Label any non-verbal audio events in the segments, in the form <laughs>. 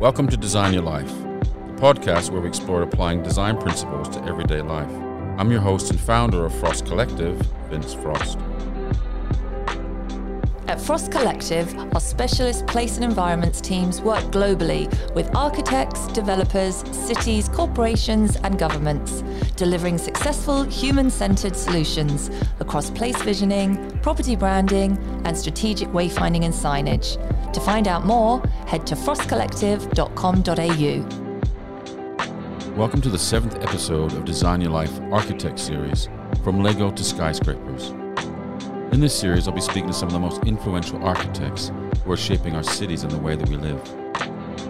Welcome to Design Your Life, the podcast where we explore applying design principles to everyday life. I'm your host and founder of Frost Collective, Vince Frost. At Frost Collective, our specialist place and environments teams work globally with architects, developers, cities, corporations, and governments, delivering successful human centered solutions across place visioning, property branding, and strategic wayfinding and signage. To find out more, head to frostcollective.com.au. Welcome to the seventh episode of Design Your Life Architect Series From Lego to Skyscrapers. In this series, I'll be speaking to some of the most influential architects who are shaping our cities and the way that we live.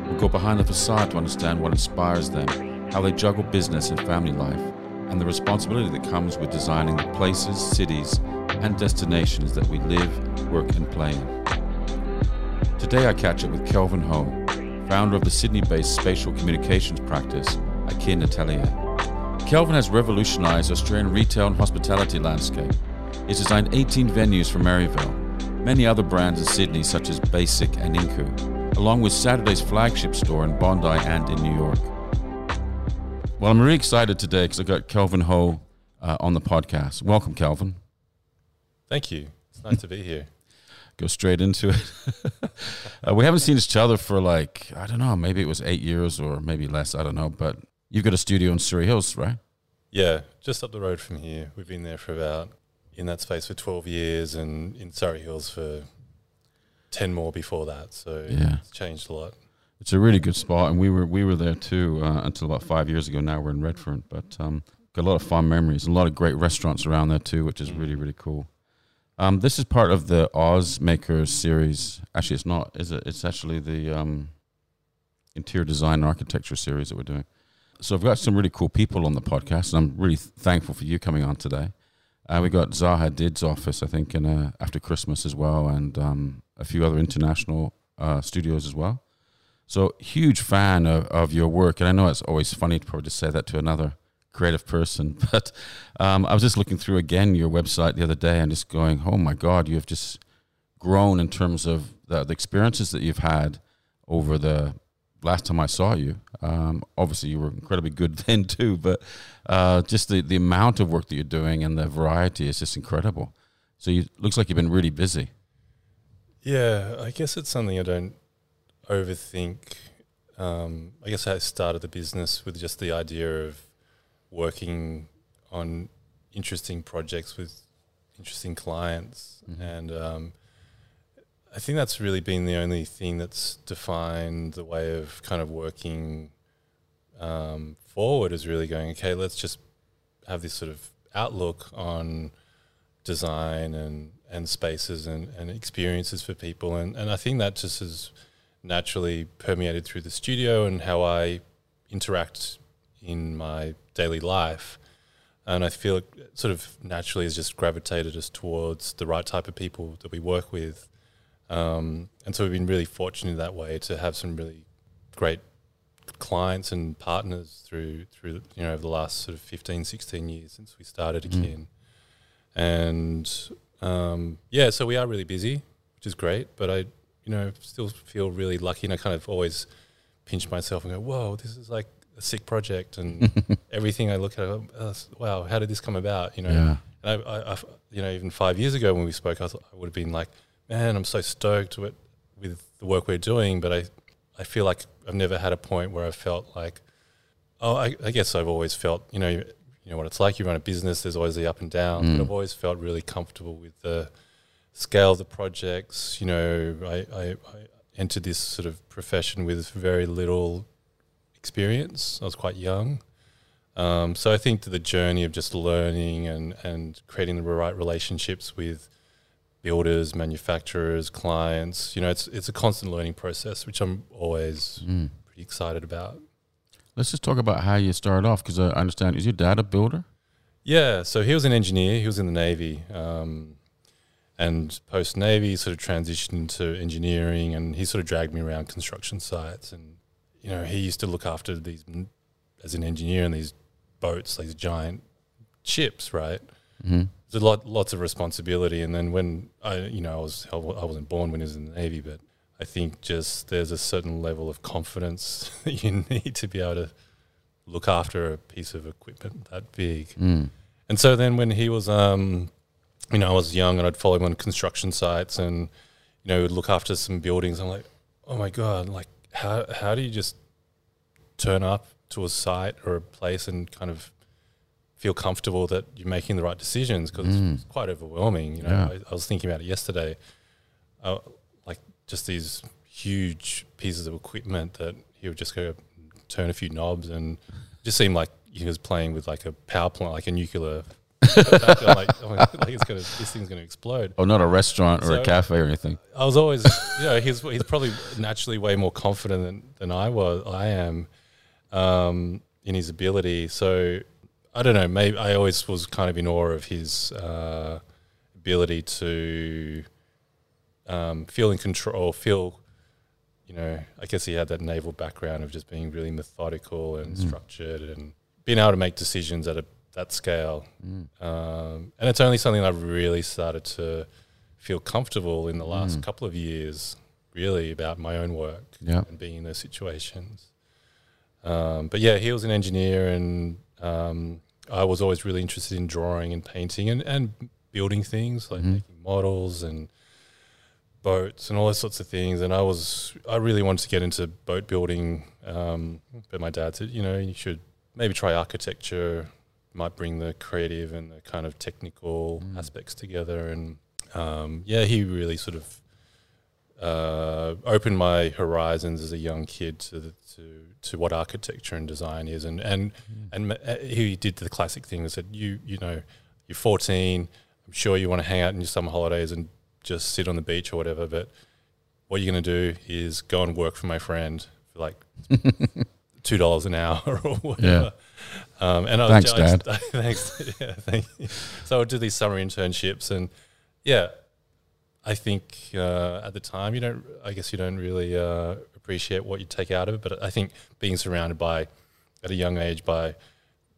We'll go behind the facade to understand what inspires them, how they juggle business and family life, and the responsibility that comes with designing the places, cities, and destinations that we live, work, and play in. Today, I catch up with Kelvin Ho, founder of the Sydney based spatial communications practice, Akin Atelier. Kelvin has revolutionized Australian retail and hospitality landscape He's designed 18 venues for Merivale, many other brands in Sydney such as Bassike and Incu, along with Saturday's flagship store in Bondi and in New York. Well, I'm really excited today because I've got Kelvin Ho uh, on the podcast. Welcome, Kelvin. Thank you. It's nice to be here. Go straight into it. <laughs> uh, we haven't seen each other for like, I don't know, maybe it was eight years or maybe less. I don't know. But you've got a studio in Surry Hills, right? Yeah, just up the road from here. We've been there for about in that space for 12 years and in Surry Hills for 10 more before that. So yeah. it's changed a lot. It's a really good spot, and we were we were there too uh, until about five years ago. Now we're in Redfern, but um, got a lot of fun memories. A lot of great restaurants around there too, which is really really cool. Um, this is part of the Oz Makers series. Actually, it's not, is it? It's actually the um, interior design and architecture series that we're doing. So I've got some really cool people on the podcast, and I'm really thankful for you coming on today. Uh, we got Zaha Hadid's office, I think, in uh, after Christmas as well, and um, a few other international uh, studios as well. So huge fan of, of your work, and I know it's always funny to probably just say that to another creative person, <laughs> but um, I was just looking through again your website the other day and just going, oh my God, you have just grown in terms of the, the experiences that you've had over the last time I saw you. Um, obviously, you were incredibly good <laughs> then too, but uh, just the, the amount of work that you're doing and the variety is just incredible. So it looks like you've been really busy. Yeah, I guess it's something I don't overthink. Um, I guess I started the business with just the idea of working on interesting projects with interesting clients, mm-hmm. and um, I think that's really been the only thing that's defined the way of kind of working um, forward is really going, okay, let's just have this sort of outlook on design and, and spaces and, and experiences for people. And, and I think that just has naturally permeated through the studio and how I interact in my daily life. And I feel it sort of naturally has just gravitated us towards the right type of people that we work with um, and so we've been really fortunate that way to have some really great clients and partners through through you know over the last sort of 15 16 years since we started mm. Akin. And um, yeah, so we are really busy, which is great, but I you know still feel really lucky and I kind of always pinch myself and go, "Whoa, this is like a sick project." And <laughs> everything I look at, go, oh, "Wow, how did this come about?" You know. Yeah. And I, I, I, you know, even five years ago when we spoke, I, thought I would have been like, man, I'm so stoked with with the work we're doing, but I I feel like I've never had a point where I felt like, oh, I, I guess I've always felt, you know, you, you, know what it's like. You run a business. There's always the up and down, mm. but I've always felt really comfortable with the scale of the projects. You know, I, I, I entered this sort of profession with very little experience. I was quite young. Um, so I think the journey of just learning and, and creating the right relationships with builders, manufacturers, clients. You know, it's it's a constant learning process, which I'm always mm. pretty excited about. Let's just talk about how you started off, because I understand is your dad a builder? Yeah, so he was an engineer. He was in the navy, um, and post navy, sort of transitioned to engineering, and he sort of dragged me around construction sites, and you know, he used to look after these as an engineer and these boats, these giant ships, right? Mm-hmm there's a lot, lots of responsibility. And then when I, you know, I was, I wasn't born when he was in the Navy, but I think just there's a certain level of confidence <laughs> that you need to be able to look after a piece of equipment that big. Mm. And so then when he was, um, you know, I was young and I'd follow him on construction sites and, you know, he would look after some buildings. I'm like, oh my God, like how, how do you just turn up to a site or a place and kind of feel comfortable that you're making the right decisions? Because Mm. it's quite overwhelming. You know, Yeah. I, I was thinking about it yesterday, uh, like just these huge pieces of equipment that he would just go turn a few knobs and just seemed like he was playing with like a power plant, like a nuclear. Like, oh my- <laughs> like it's gonna, this thing's gonna explode. Oh, not a restaurant or So- a cafe or anything. I was always, you know, he's he's probably naturally way more confident than, than I was. I am um, in his ability. So I don't know. Maybe I always was kind of in awe of his uh, ability to um, feel in control, feel. You know, I guess he had that naval background of just being really methodical and Mm. structured and being able to make decisions at a that scale. Mm. Um, and it's only something I've really started to feel comfortable in the last Mm. couple of years, really, about my own work Yeah. and being in those situations. Um, but yeah, he was an engineer, and um, I was always really interested in drawing and painting and, and building things, like Mhm. making models and boats and all those sorts of things. And I was, I really wanted to get into boat building, um, but my dad said, you know, you should maybe try architecture. Might bring the creative and the kind of technical Mm. aspects together, and um, yeah, he really sort of uh, opened my horizons as a young kid to the, to to what architecture and design is, and and and uh, he did the classic thing that said, you you know, you're 14, I'm sure you want to hang out in your summer holidays and just sit on the beach or whatever, but what you're going to do is go and work for my friend for like <laughs> two dollars an hour or whatever. Um, and I was Thanks, I Dad. just- <laughs> thanks. <laughs> Yeah, thank you. So I would do these summer internships, and yeah, I think uh, at the time you don't. I guess you don't really uh, appreciate what you take out of it. But I think being surrounded by, at a young age, by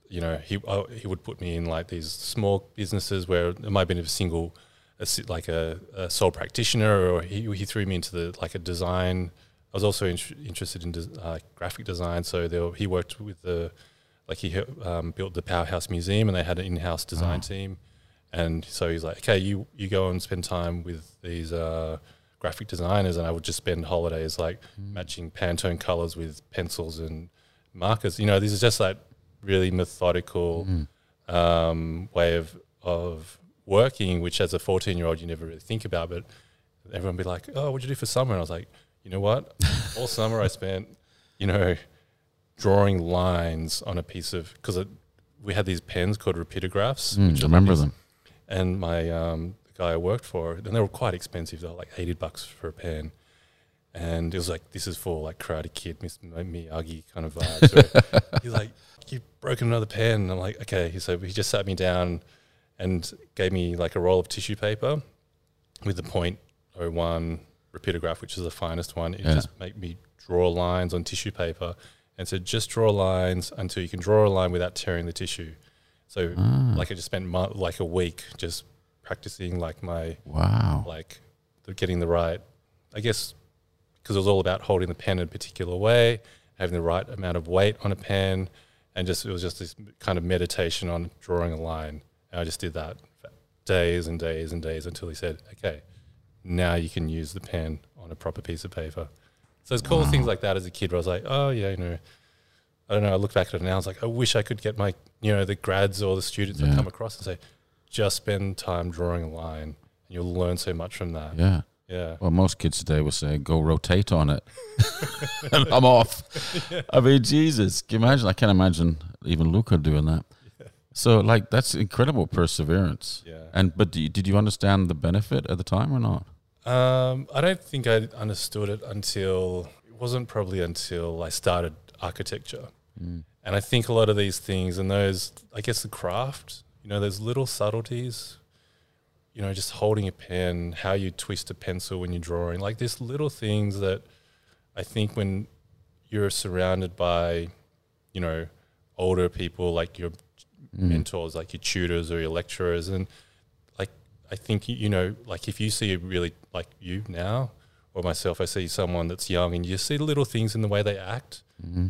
you know, he uh, he would put me in like these small businesses where it might have been a single, a, like a, a sole practitioner, or he he threw me into the like a design. I was also in- interested in des- uh, graphic design, so there he worked with the like he um, built the Powerhouse Museum, and they had an in-house design Wow. team. And so he's like, okay, you you go and spend time with these uh, graphic designers, and I would just spend holidays like matching Pantone colors with pencils and markers. You know, this is just like really methodical Mm. um, way of of working, which as a fourteen year old you never really think about. But everyone would be like, "Oh, what'd you do for summer?" And I was like, "You know what? All summer I spent, you know, drawing lines on a piece of because we had these pens called rapidographs. Mm, which I remember these- them. and my um, the guy I worked for, and they were quite expensive. They were like eighty bucks for a pen, and it was like this is for like Karate Kid, Mr. Miyagi kind of vibes. <laughs> he's like, "You've broken another pen." And I'm like, "Okay." So he just sat me down and gave me like a roll of tissue paper with the point oh one rapidograph, which is the finest one. It Yeah. just made me draw lines on tissue paper, and said, "Just draw lines until you can draw a line without tearing the tissue." So Ah, like I just spent like a week just practicing like my wow. like the, getting the right I guess because it was all about holding the pen in a particular way having the right amount of weight on a pen and just it was just this kind of meditation on drawing a line and I just did that for days and days and days until he said okay now you can use the pen on a proper piece of paper so it's cool Wow. things like that as a kid where I was like oh yeah you know I don't know I look back at it now I was like I wish I could get my you know the grads or the students Yeah. come across and say just spend time drawing a line and you'll learn so much from that. Yeah. Yeah. Well, most kids today will say, "Go rotate on it," <laughs> and I'm off. <laughs> I mean, Jesus, can you imagine? I can't imagine even Luca doing that. So, like, that's incredible perseverance. Yeah. And but do you, did you understand the benefit at the time or not? Um, I don't think I understood it until it wasn't probably until I started architecture. Mm. And I think a lot of these things and those, I guess the craft, you know, those little subtleties, you know, just holding a pen, how you twist a pencil when you're drawing, like these little things that I think when you're surrounded by, you know, older people like your Mm. mentors, like your tutors or your lecturers, and I think you know, like if you see a really like you now or myself, I see someone that's young, and you see the little things in the way they act, Mm-hmm.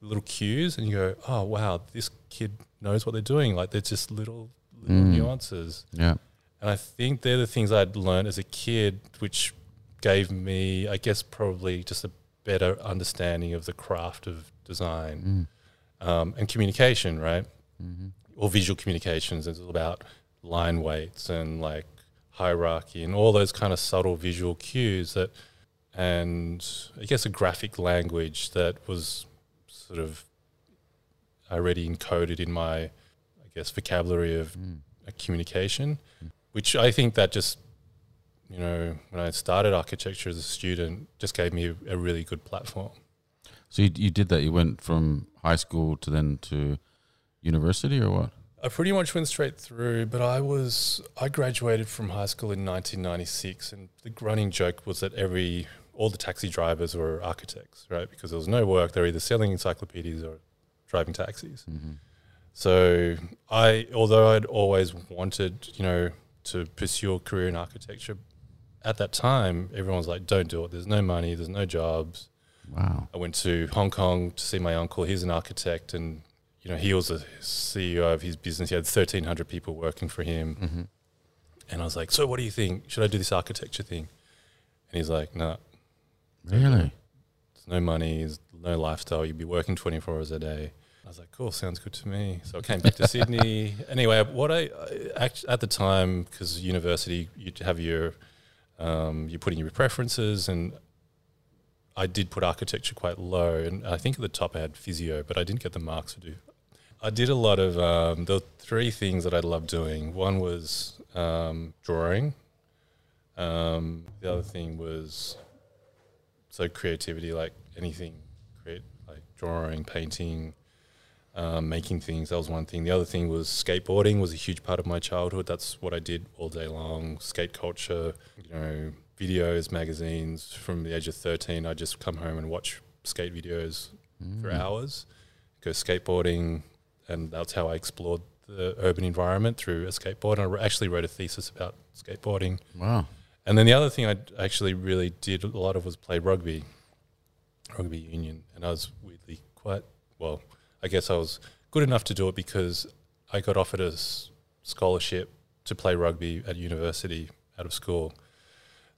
little cues, and you go, "Oh wow, this kid knows what they're doing." Like they're just little little Mm. nuances, Yeah. and I think they're the things I'd learned as a kid, which gave me, I guess, probably just a better understanding of the craft of design Mm. um, and communication, right? Mm-hmm. or visual communications. It's all about line weights and like hierarchy and all those kind of subtle visual cues that, and I guess a graphic language that was sort of already encoded in my, I guess, vocabulary of Mm. communication, which I think that just, you know, when I started architecture as a student, just gave me a, a really good platform. So you, you did that. You went from high school to then to university, or what? I pretty much went straight through, but I was I graduated from high school in 1996, and the running joke was that every all the taxi drivers were architects, right? Because there was no work; they're either selling encyclopedias or driving taxis. Mm-hmm. So I, although I'd always wanted, you know, to pursue a career in architecture, at that time everyone was like, "Don't do it. There's no money. There's no jobs." Wow. I went to Hong Kong to see my uncle. He's an architect, and you know he was a CEO of his business. He had thirteen hundred people working for him, Mm-hmm. and I was like, "So what do you think? Should I do this architecture thing?" And he's like, "No, Really? there's no money, there's no lifestyle. You'd be working twenty four hours a day." I was like, "Cool, sounds good to me." So I came back to Sydney. <laughs> Anyway, what I, I at the time because university you have your um, you put in your preferences and I did put architecture quite low, and I think at the top I had physio, but I didn't get the marks to do. I did a lot of um, the three things that I loved doing. One was um, drawing. Um, the other thing was so creativity, like anything, create like drawing, painting, um, making things. That was one thing. The other thing was skateboarding was a huge part of my childhood. That's what I did all day long. Skate culture, you know, videos, magazines. From the age of thirteen, I just come home and watch skate videos for Mm. hours, go skateboarding, and that's how I explored the urban environment through a skateboard. And I actually wrote a thesis about skateboarding. Wow. And then the other thing I actually really did a lot of was play rugby, rugby union, and I was weirdly quite well. I guess I was good enough to do it because I got offered a s- scholarship to play rugby at university out of school.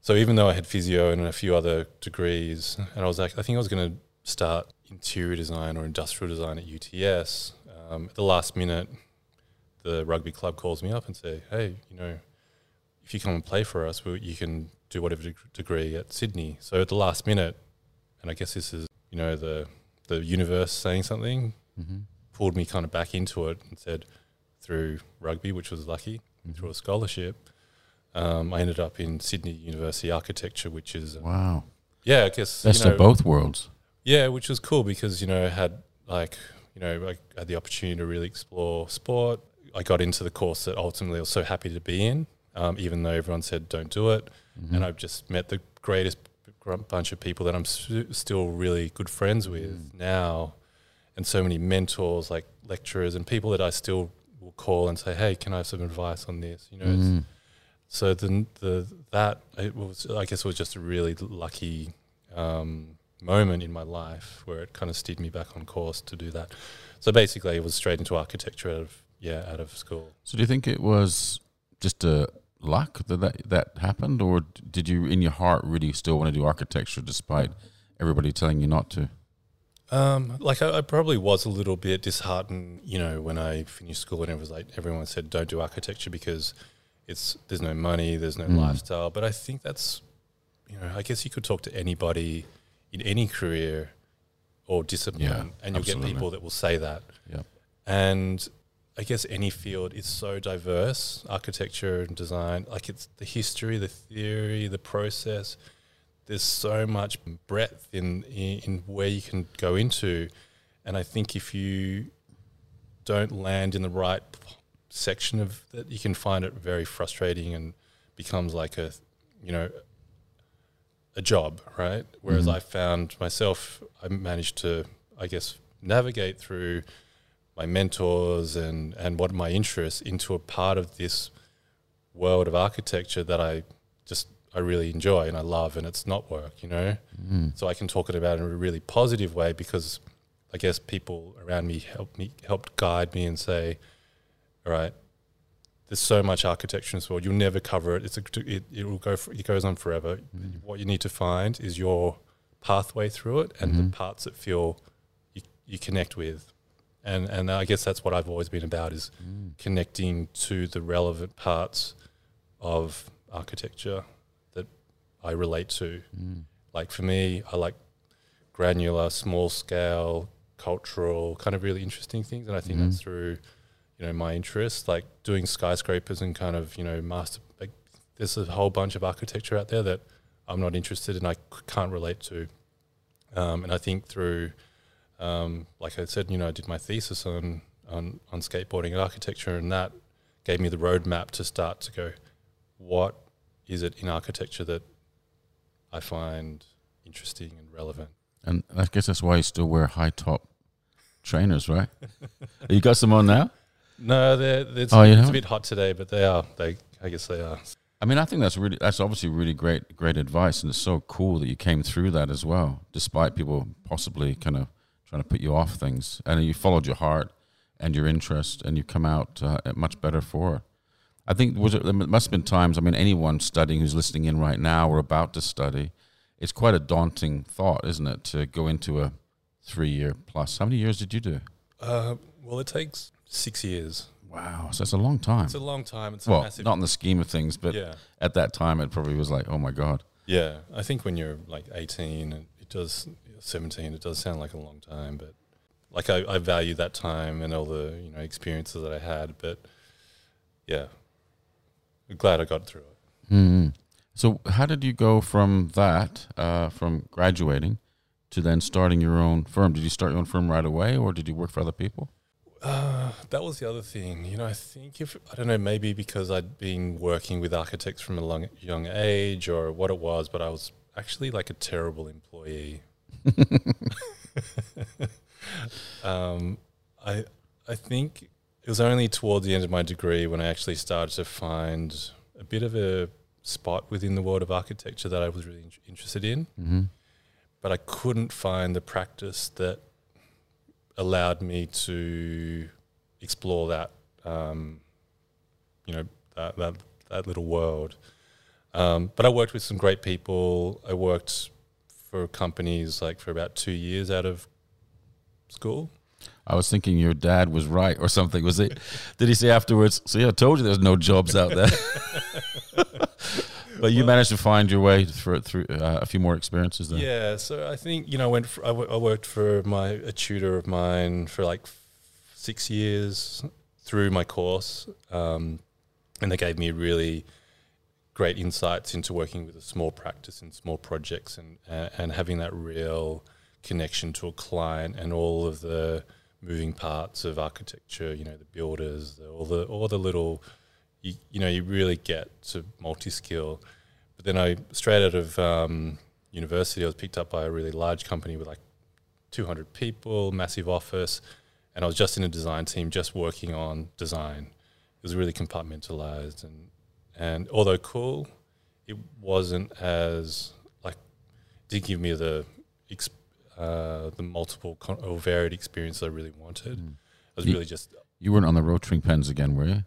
So even though I had physio and a few other degrees, and I was like, I think I was going to start interior design or industrial design at UTS. Um, at the last minute, the rugby club calls me up and say, "Hey, you know, if you come and play for us, we, you can do whatever deg- degree at Sydney." So at the last minute, and I guess this is you know the the universe saying something Mm-hmm. pulled me kind of back into it and said through rugby, which was lucky, and through a scholarship, um, I ended up in Sydney University Architecture, which is uh, Wow. yeah, I guess Best you know, of both worlds. yeah, which was cool because you know I had like you know I had the opportunity to really explore sport. I got into the course that ultimately I was so happy to be in, um, even though everyone said don't do it. Mm-hmm. And I've just met the greatest bunch of people that I'm s- still really good friends with Mm. now, and so many mentors like lecturers and people that I still will call and say, "Hey, can I have some advice on this?" You know, it's- Mhm. so the the that it was I guess it was just a really lucky um, moment in my life where it kind of steered me back on course to do that. So basically, it was straight into architecture out of yeah out of school. So do you think it was just a luck that, that that happened, or did you, in your heart, really still want to do architecture despite everybody telling you not to? Um, like I, I probably was a little bit disheartened, you know, when I finished school and it was like everyone said don't do architecture because it's there's no money, there's no Mm. lifestyle. But I think that's, you know, I guess you could talk to anybody in any career or discipline, Yeah, and you'll absolutely. get people that will say that. Yeah. And I guess any field is so diverse, architecture and design. Like it's the history, the theory, the process. There's so much breadth in, in in where you can go into, and I think if you don't land in the right section of that, you can find it very frustrating and becomes like a, you know, a job, right? Whereas Mhm. I found myself, I managed to, I guess, navigate through my mentors and and what my interests into a part of this world of architecture that I just I really enjoy and I love, and it's not work, you know. Mm. So I can talk it about in a really positive way because I guess people around me helped me helped guide me and say, all right, there's so much architecture in this world. You'll never cover it. It's a, it, it will go for, it goes on forever. Mm. What you need to find is your pathway through it and Mhm. the parts that feel you, you connect with. And and I guess that's what I've always been about is Mm. connecting to the relevant parts of architecture that I relate to. Mm. Like for me, I like granular, small scale, cultural, kind of really interesting things, and I think Mhm. that's through, you know, my interest, like doing skyscrapers and kind of you know master. Like, there's a whole bunch of architecture out there that I'm not interested in. I can't relate to, um, and I think through, um, like I said, you know, I did my thesis on on on skateboarding and architecture, and that gave me the roadmap to start to go, what is it in architecture that I find interesting and relevant? And I guess that's why you still wear high top trainers, right? <laughs> you got some on now? No, they're, it's, Oh, it's a bit hot today, but they are. They, I guess they are. I mean, I think that's really that's obviously really great great advice, and it's so cool that you came through that as well, despite people possibly kind of trying to put you off things, and you followed your heart and your interest, and you come out uh, much better for it. I think was it, there must have been times. I mean, anyone studying who's listening in right now or about to study, it's quite a daunting thought, isn't it, to go into a three year plus. How many years did you do? Uh, well, it takes six years. Wow, so it's a long time. It's a long time. It's a well, massive. not in the scheme of things, but yeah, at that time, it probably was like, oh my god. yeah. I think when you're like 18 and it does 17, it does sound like a long time, but like I, I value that time and all the you know experiences that I had. But yeah, I'm glad I got through it. mm So, how did you go from that, uh, from graduating, to then starting your own firm? Did you start your own firm right away, or did you work for other people? Uh, <sighs> that was the other thing. You know, I think if, I don't know, maybe because I'd been working with architects from a long, young age or what it was, but I was actually like a terrible employee. <laughs> um, I, I think it was only towards the end of my degree when I actually started to find a bit of a spot within the world of architecture that I was really in- interested in Mm-hmm. but I couldn't find the practice that allowed me to explore that, um, you know, that, that, that little world. Um, but I worked with some great people. I worked for companies like for about two years out of school. I was thinking your dad was right or something. Was it? Did he say afterwards? See, I told you there's no jobs out there. <laughs> <laughs> but you managed to find your way through through uh, a few more experiences there. Yeah, so I think you know, I went for, I, w- I worked for my a tutor of mine for like six years through my course, um, and they gave me really great insights into working with a small practice and small projects, and uh, and having that real connection to a client and all of the moving parts of architecture. You know, the builders, the, all the all the little, you, you know, you really get to multi skill. But then I straight out of um, university, I was picked up by a really large company with like 200 people, massive office, and I was just in a design team, just working on design. It was really compartmentalized, and and although cool, it wasn't as like did give me the uh, the multiple con- or varied experience I really wanted. Mm. I was Ye- really just You weren't on the rotring pens again, were you?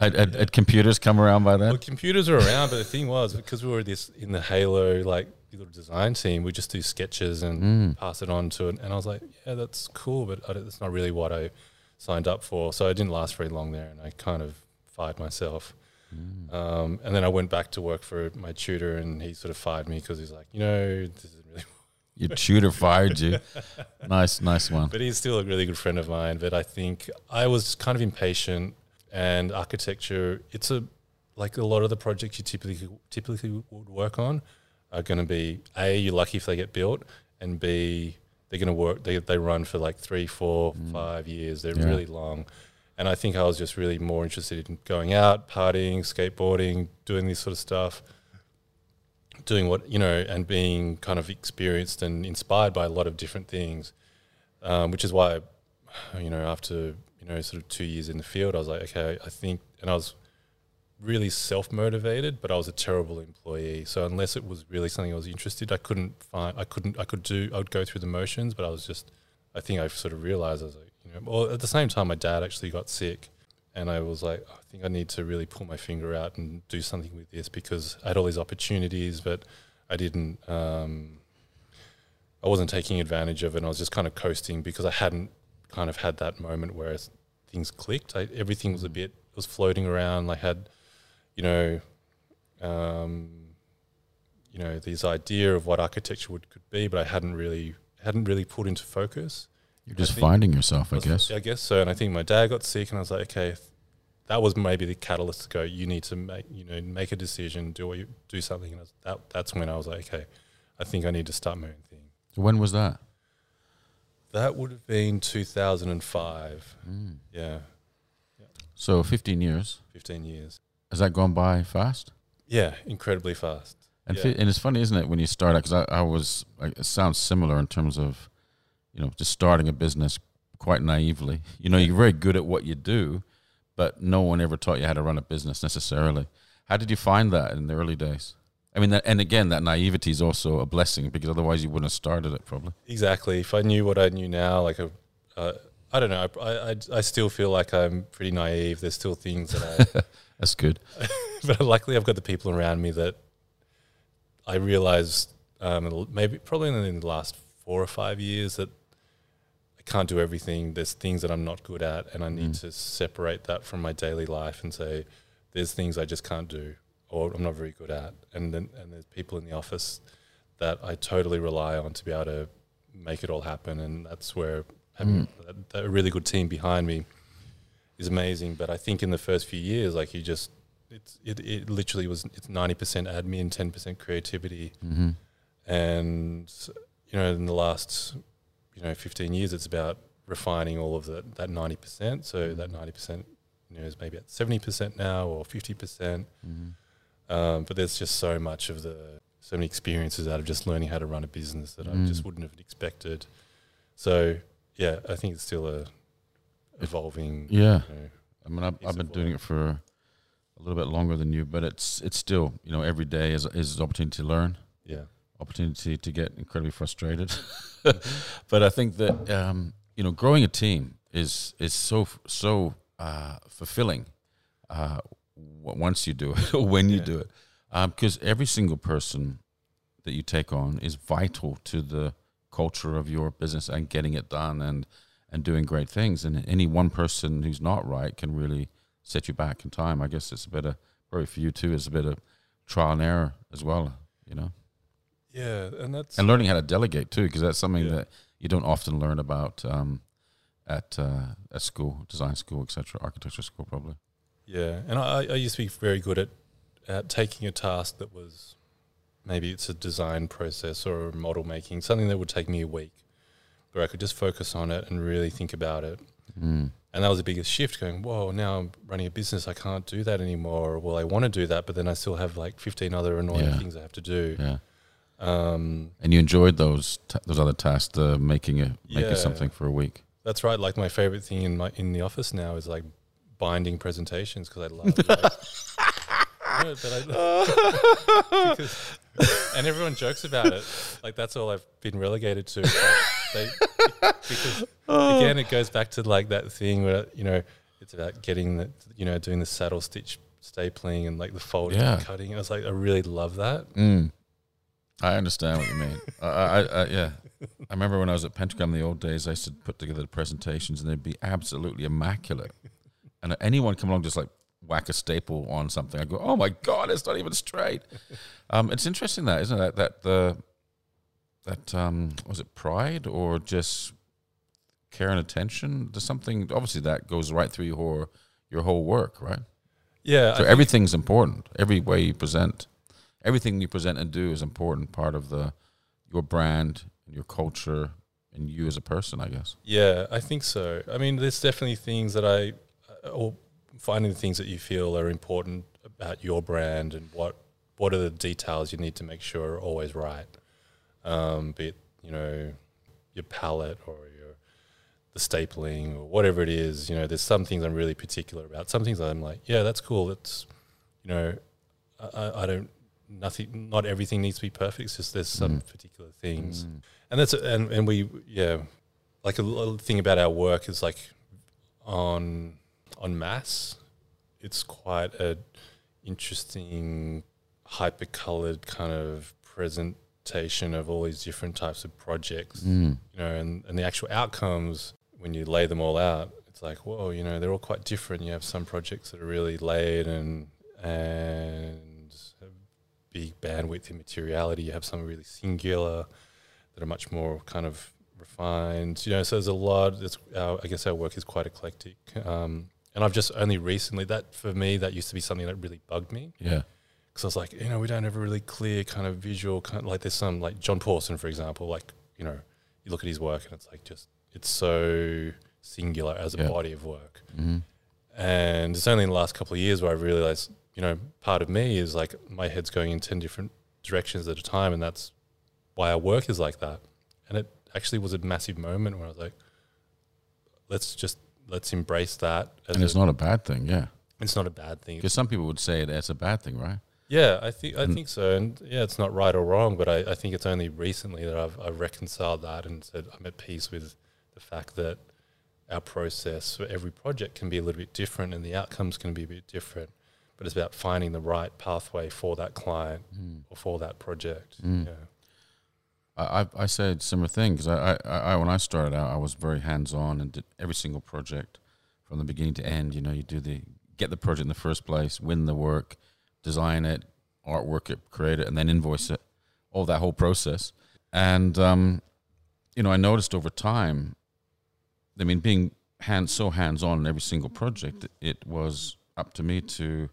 Had, had, had computers come around by then? Well, computers are around, but the thing was because we were this in the Halo like little design team, we just do sketches and Mm. pass it on to it. And I was like, yeah, that's cool, but that's not really what I signed up for. So I didn't last very long there, and I kind of fired myself. Mm. Um, and then I went back to work for my tutor, and he sort of fired me because he's like, you know, this is really. <laughs> Your tutor fired you. Nice, nice one. But he's still a really good friend of mine. But I think I was kind of impatient, and architecture. It's a like a lot of the projects you typically typically would work on are going to be a you're lucky if they get built, and b they're going to work. They they run for like three, four, Mm. five years. They're Yeah. really long. And I think I was just really more interested in going out, partying, skateboarding, doing this sort of stuff, doing what you know, and being kind of experienced and inspired by a lot of different things. Um, which is why, you know, after you know, sort of two years in the field, I was like, okay, I think, and I was really self motivated, but I was a terrible employee. So unless it was really something I was interested, I couldn't find. I couldn't. I could do. I would go through the motions, but I was just. I think I sort of realized I was like, you know. Well, at the same time, my dad actually got sick, and I was like, I think I need to really pull my finger out and do something with this because I had all these opportunities, but I didn't. Um, I wasn't taking advantage of it. and I was just kind of coasting because I hadn't kind of had that moment where things clicked. I, everything was a bit was floating around. I had, you know, um, you know, this idea of what architecture would could be, but I hadn't really hadn't really put into focus. You're just finding yourself, I, guess. I guess so. And I think my dad got sick, and I was like, okay, that was maybe the catalyst to go. You need to make, you know, make a decision, do what you do something. And that that's when I was like, okay, I think I need to start moving things. When was that? That would have been 2005. Mm. Yeah. yeah. So 15 years. 15 years. Has that gone by fast? Yeah, incredibly fast. And, yeah. fi- and it's funny, isn't it, when you start out? Because I, I was, it sounds similar in terms of, you know, just starting a business quite naively. You know, you're very good at what you do, but no one ever taught you how to run a business necessarily. How did you find that in the early days? I mean, that, and again, that naivety is also a blessing because otherwise you wouldn't have started it probably. Exactly. If I knew what I knew now, like a, uh, I don't know, I, I, I still feel like I'm pretty naive. There's still things that I. <laughs> That's good. <laughs> but luckily, I've got the people around me that I realized um, maybe probably in the last four or five years that I can't do everything. There's things that I'm not good at, and I need mm. to separate that from my daily life and say, there's things I just can't do or I'm not very good at. And then and there's people in the office that I totally rely on to be able to make it all happen. And that's where having mm. a really good team behind me is amazing. But I think in the first few years, like you just it's it, it literally was it's ninety percent admin, ten percent creativity, mm-hmm. and you know in the last you know fifteen years, it's about refining all of the, that ninety percent. So mm-hmm. that ninety percent you know is maybe at seventy percent now or fifty percent. Mm-hmm. Um, but there's just so much of the so many experiences out of just learning how to run a business that mm. I just wouldn't have expected. So yeah, I think it's still a evolving. Yeah, you know, I mean, I've, I've been doing it for a little bit longer than you, but it's it's still you know every day is is an opportunity to learn. Yeah, opportunity to get incredibly frustrated. <laughs> <laughs> But I think that um, you know growing a team is is so so uh, fulfilling. Uh, once you do it <laughs> or when you yeah. do it, because um, every single person that you take on is vital to the culture of your business and getting it done and and doing great things. And any one person who's not right can really set you back in time. I guess it's a bit of probably for you too. It's a bit of trial and error as well. You know. Yeah, and that's and learning how to delegate too, because that's something yeah. that you don't often learn about um, at uh, at school, design school, etc., architecture school, probably. Yeah, and I, I used to be very good at, at taking a task that was maybe it's a design process or a model making, something that would take me a week, where I could just focus on it and really think about it. Mm. And that was the biggest shift going, whoa, now I'm running a business. I can't do that anymore. Well, I want to do that, but then I still have like 15 other annoying yeah. things I have to do. Yeah. Um, and you enjoyed those t- those other tasks, uh, making it making yeah. something for a week. That's right. Like my favorite thing in my in the office now is like binding presentations because I love. Like, <laughs> I, <laughs> because, and everyone jokes about it. Like that's all I've been relegated to. They, because again, it goes back to like that thing where you know it's about getting the you know doing the saddle stitch stapling and like the folding yeah. and cutting. And I was like, I really love that. Mm. I understand what you mean. I, I, I, yeah. I remember when I was at Pentagram in the old days, I used to put together the presentations and they'd be absolutely immaculate and anyone come along just like whack a staple on something, I go, oh my god, it's not even straight. <laughs> um, it's interesting that isn't it? That the that um, was it pride or just care and attention to something? Obviously, that goes right through your whole, your whole work, right? Yeah. So everything's important. Every way you present, everything you present and do is important part of the your brand, and your culture, and you as a person, I guess. Yeah, I think so. I mean, there's definitely things that I or finding the things that you feel are important about your brand and what what are the details you need to make sure are always right. Um, be it you know your palette or your the stapling or whatever it is. You know, there's some things I'm really particular about. Some things I'm like, yeah, that's cool. It's you know, I, I don't nothing not everything needs to be perfect. It's just there's some Mm. particular things, Mm. and that's and and we yeah, like a little thing about our work is like on on mass, it's quite a interesting hyper colored kind of presentation of all these different types of projects Mm. you know, and, and the actual outcomes when you lay them all out, it's like, whoa, you know, they're all quite different. You have some projects that are really laid and and have big bandwidth and materiality. You have some really singular that are much more kind of refined. You know, so there's a lot. It's our, I guess our work is quite eclectic. Um, and I've just only recently that for me that used to be something that really bugged me Yeah. because I was like, you know, we don't have a really clear kind of visual kind of like there's some like John Pawson, for example, like you know, you look at his work and it's like just it's so singular as a Yeah. body of work. hmm And it's only in the last couple of years where I realized, you know, part of me is like my head's going in ten different directions at a time, and that's why our work is like that. And it actually was a massive moment where I was like, let's just let's embrace that. As And it's a- not a bad thing, yeah. it's not a bad thing. Because some people would say that's a bad thing, right? Yeah, I think I think so, and yeah, it's not right or wrong, but I, I think it's only recently that I've, I've reconciled that and said I'm at peace with the fact that our process for every project can be a little bit different, and the outcomes can be a bit different. But it's about finding the right pathway for that client Mm. or for that project. Mm. Yeah, I, I said similar thing because I, I, I when I started out I was very hands on and did every single project from the beginning to end. You know, you do the get the project in the first place, win the work, design it, artwork it, create it, and then invoice it. All that whole process, and um, you know, I noticed over time. I mean, being hand so hands on in every single project, it was up to me to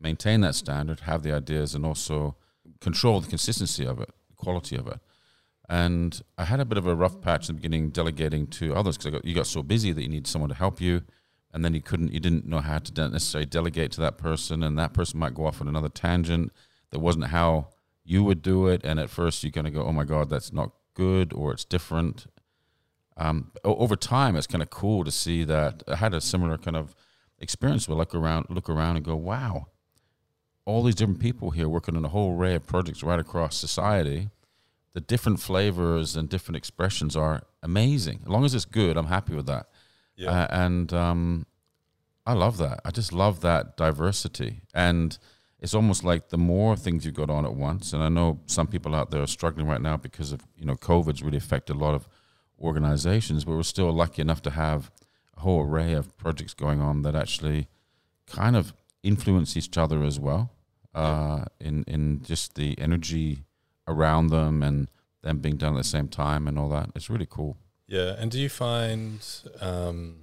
maintain that standard, have the ideas, and also control the consistency of it, the quality of it. And I had a bit of a rough patch in the beginning, delegating to others because you got so busy that you need someone to help you, and then you couldn't, you didn't know how to necessarily delegate to that person, and that person might go off on another tangent that wasn't how you would do it. And at first, you're going to go, "Oh my God, that's not good," or "It's different." Um, over time, it's kind of cool to see that I had a similar kind of experience where look around, look around, and go, "Wow." All these different people here working on a whole array of projects right across society the different flavors and different expressions are amazing. As long as it's good, I'm happy with that. yeah, Uh, and um, I love that. I just love that diversity. And it's almost like the more things you've got on at once, and I know some people out there are struggling right now because of, you know, COVID's really affected a lot of organizations, but we're still lucky enough to have a whole array of projects going on that actually kind of influence each other as well uh, in, in just the energy around them and them being done at the same time and all that. It's really cool. yeah. And do you find, um,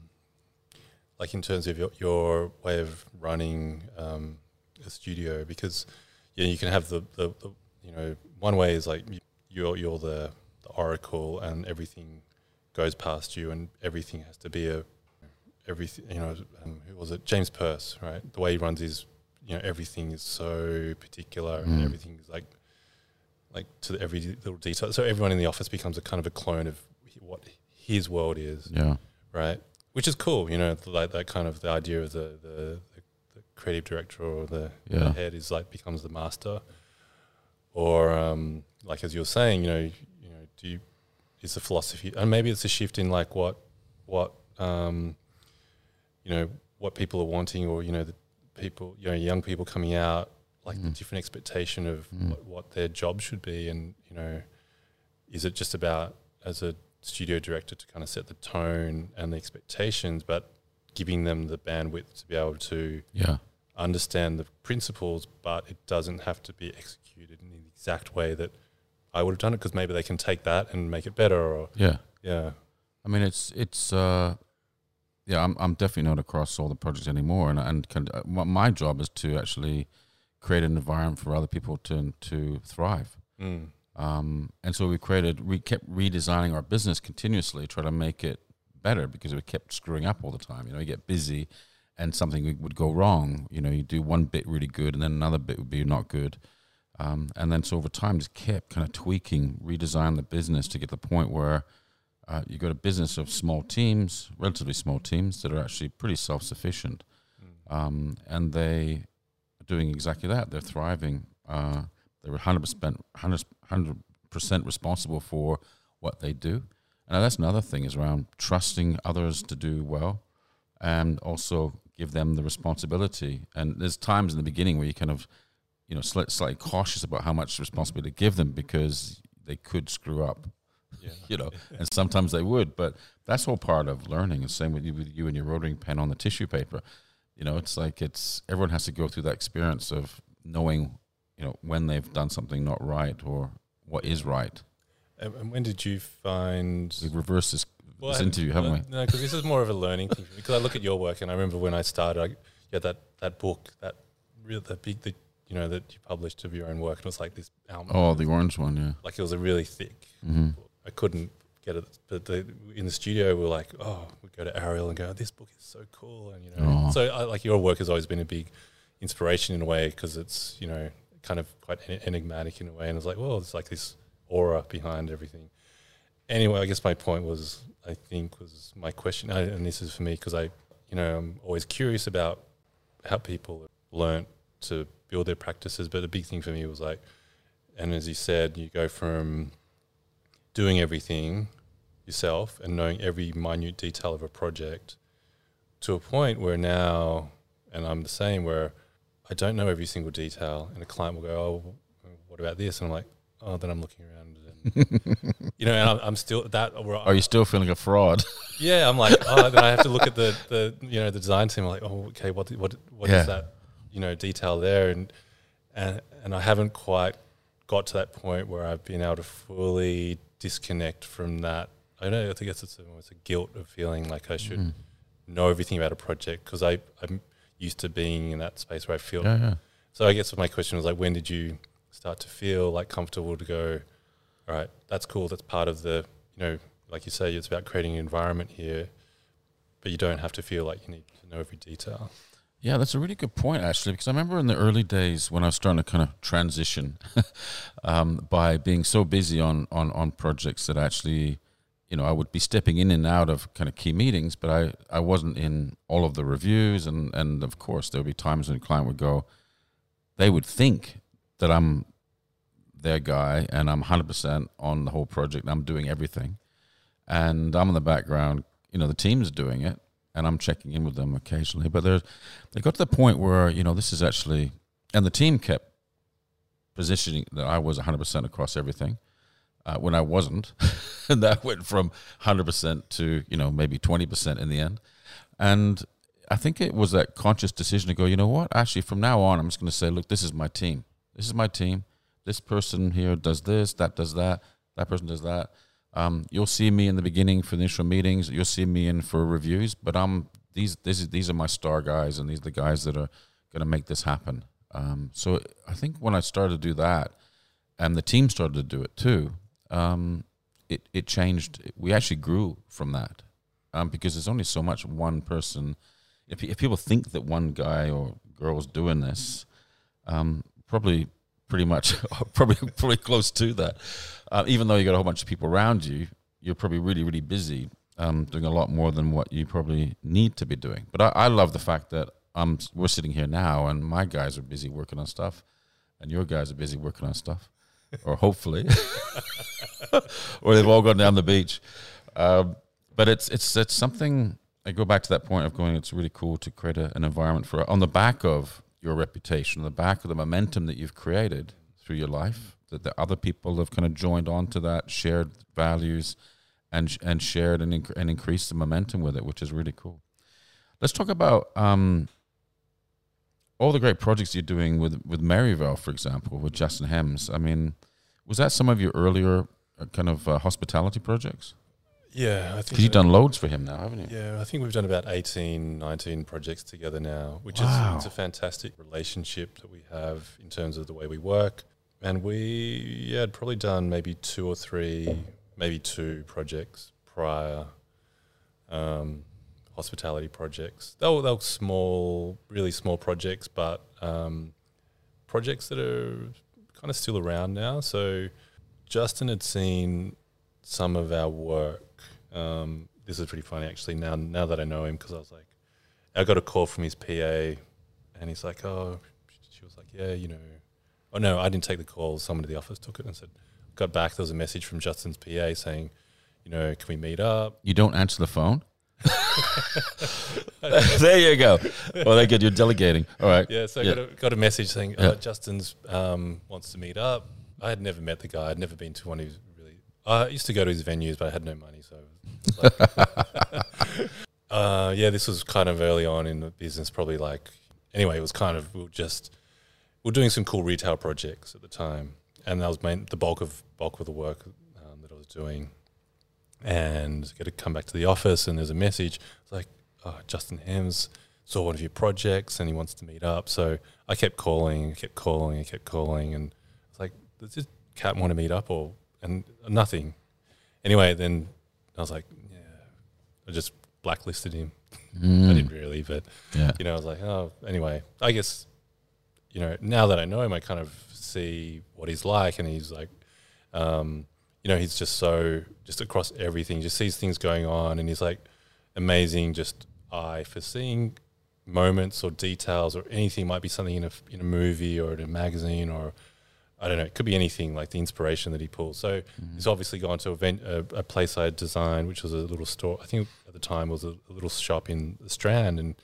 like in terms of your, your way of running um, a studio, because yeah, you can have the, the, the you know one way is like you- you're you're the, the oracle and everything goes past you and everything has to be a everything you know um, who was it James Peirce right the way he runs his you know everything is so particular and Mm. everything is like like to the every little detail so everyone in the office becomes a kind of a clone of what his world is Yeah. right? Which is cool, you know, like that kind of the idea of the the, the, creative director or the, the head is like becomes the master, or um, like as you're saying, you know, you know, do you is the philosophy, and maybe it's a shift in like what what um, you know what people are wanting, or you know, the people, you know, young people coming out, like the Mm. different expectation of Mm. what, what their job should be, and you know, is it just about as a studio director to kind of set the tone and the expectations, but giving them the bandwidth to be able to Yeah. understand the principles, but it doesn't have to be executed in the exact way that I would have done it because maybe they can take that and make it better. Or Yeah. yeah, I mean, it's it's uh, yeah. I'm I'm definitely not across all the projects anymore, and and can, uh, my job is to actually create an environment for other people to to thrive. mm. Um, and so we created, we kept redesigning our business continuously, try to make it better because we kept screwing up all the time. You know, you get busy, and something would- go wrong. You know, you do one bit really good, and then another bit would be not good. Um, and then so over time, just kept kind of tweaking, redesign the business to get to the point where uh, you got a business of small teams, relatively small teams that are actually pretty self-sufficient, Mm. um, and they doing exactly that. They're thriving. Uh, they're 100%, 100 percent responsible for what they do. And that's another thing is around trusting others to do well and also give them the responsibility. And there's times in the beginning where you kind of, you know, slightly, slightly cautious about how much responsibility to give them because they could screw up, Yeah. <laughs> you know, and sometimes they would. But that's all part of learning. The same with you, with you and your rotary pen on the tissue paper. You know, it's like it's everyone has to go through that experience of knowing, you know, when they've done something not right or what is right. And, and when did you find? We've reversed this, Well, this interview, haven't we? No, because this is more of a learning thing. Because I look at your work, and I remember when I started, I, you had that that book, that real, that big, that you know, that you published of your own work, and it was like this album. Oh, the orange one, yeah. like it was a really thick. hmm I couldn't get it, but the, in the studio we are like, oh, we go to Ariel and go, this book is so cool, and you know, Oh. so I, like your work has always been a big inspiration in a way because it's you know kind of quite en- enigmatic in a way, and it's like, well, it's like this aura behind everything. Anyway, I guess my point was, I think was my question, I- and this is for me because I, you know, I'm always curious about how people learn to build their practices, but the big thing for me was like, and as you said, you go from doing everything yourself and knowing every minute detail of a project to a point where now, and I'm the same, where I don't know every single detail, and a client will go, "Oh, what about this?" And I'm like, "Oh," then I'm looking around, and <laughs> you know, and I'm, I'm still that. Are oh, you still feeling a fraud? <laughs> yeah, I'm like, oh, then I have to look at the, the you know the design team. I'm like, oh, okay, what what what is Yeah. that you know detail there? And and and I haven't quite got to that point where I've been able to fully disconnect from that. I don't know. I think it's it's almost a guilt of feeling like I should Mm. know everything about a project because I I'm used to being in that space where I feel. Yeah, yeah. So I guess my question was like, when did you start to feel like comfortable to go? All right, that's cool. That's part of the you know, like you say, it's about creating an environment here, but you don't have to feel like you need to know every detail. Yeah, that's a really good point, actually, because I remember in the early days when I was starting to kind of transition <laughs> um, by being so busy on, on, on projects that actually, you know, I would be stepping in and out of kind of key meetings, but I, I wasn't in all of the reviews. And, and of course, there would be times when a client would go, they would think that I'm their guy and I'm 100% on the whole project I'm doing everything. And I'm in the background, you know, the team's doing it and I'm checking in with them occasionally. But there's, they got to the point where, you know, this is actually, and the team kept positioning that I was 100% across everything uh, when I wasn't. <laughs> and that went from 100% to, you know, maybe 20% in the end. And I think it was that conscious decision to go, you know what? Actually, from now on, I'm just going to say, look, this is my team. This is my team. This person here does this, that does that, that person does that. Um, you'll see me in the beginning for the initial meetings. You'll see me in for reviews, but I'm these. This is, these are my star guys, and these are the guys that are going to make this happen. Um, so I think when I started to do that, and the team started to do it too, um, it it changed. We actually grew from that um, because there's only so much one person. If, if people think that one guy or girl is doing this, um, probably pretty much <laughs> probably <laughs> probably close to that. Uh, even though you got a whole bunch of people around you, you're probably really really busy, um, doing a lot more than what you probably need to be doing. But I, I love the fact that um, we're sitting here now, and my guys are busy working on stuff, and your guys are busy working on stuff, or hopefully, <laughs> or they've all gone down the beach. Um, but it's it's it's something. I go back to that point of going. It's really cool to create a, an environment for on the back of your reputation, on the back of the momentum that you've created through your life. That the other people have kind of joined onto that, shared values, and and shared and inc- and increased the momentum with it, which is really cool. Let's talk about um, all the great projects you're doing with with Merivale, for example, with Justin Hemmes. I mean, was that some of your earlier uh, kind of uh, hospitality projects? Yeah, I think you've done loads for him now, haven't you? Yeah, I think we've done about 18, 19 projects together now, which Wow. is it's a fantastic relationship that we have in terms of the way we work. And we yeah, had probably done maybe two or three, maybe two projects prior, um, hospitality projects. They were, they were small, really small projects, but um, projects that are kind of still around now. So Justin had seen some of our work. Um, this is pretty funny actually. Now, now that I know him, because I was like, I got a call from his PA, and he's like, "Oh, she was like, yeah, you know, oh no, I didn't take the call. Someone at the office took it and said, got back. There was a message from Justin's PA saying, you know, can we meet up? You don't answer the phone. <laughs> there you go. Well, they good. You're delegating. All right. Yeah, so Yeah. I got a, got a message saying Yeah. uh, Justin's um, wants to meet up. I had never met the guy. I'd never been to one of his really. I used to go to his venues, but I had no money, so. like- <laughs> uh, yeah, this was kind of early on in the business, probably like. Anyway, it was kind of we were just we were doing some cool retail projects at the time, and that was main, the bulk of bulk of the work um, that I was doing. And get to come back to the office, and there's a message. It's like, oh, Justin Hemmes saw one of your projects, and he wants to meet up. So I kept calling, kept calling, and kept calling, and it's like, does this cat want to meet up or and nothing? Anyway, then I was like, yeah, I just blacklisted him. I Mm. didn't really, but Yeah. you know, I was like, oh, anyway, I guess, you know, now that I know him, I kind of see what he's like, and he's like, um, you know, he's just so just across everything, just sees things going on, and he's like amazing, just eye for seeing moments or details or anything. Might be something in a in a movie or in a magazine or I don't know. It could be anything like the inspiration that he pulls. So he's obviously gone to a, vent, a, a Playside Design, which was a little store. I think at the time was a, a little shop in the Strand, and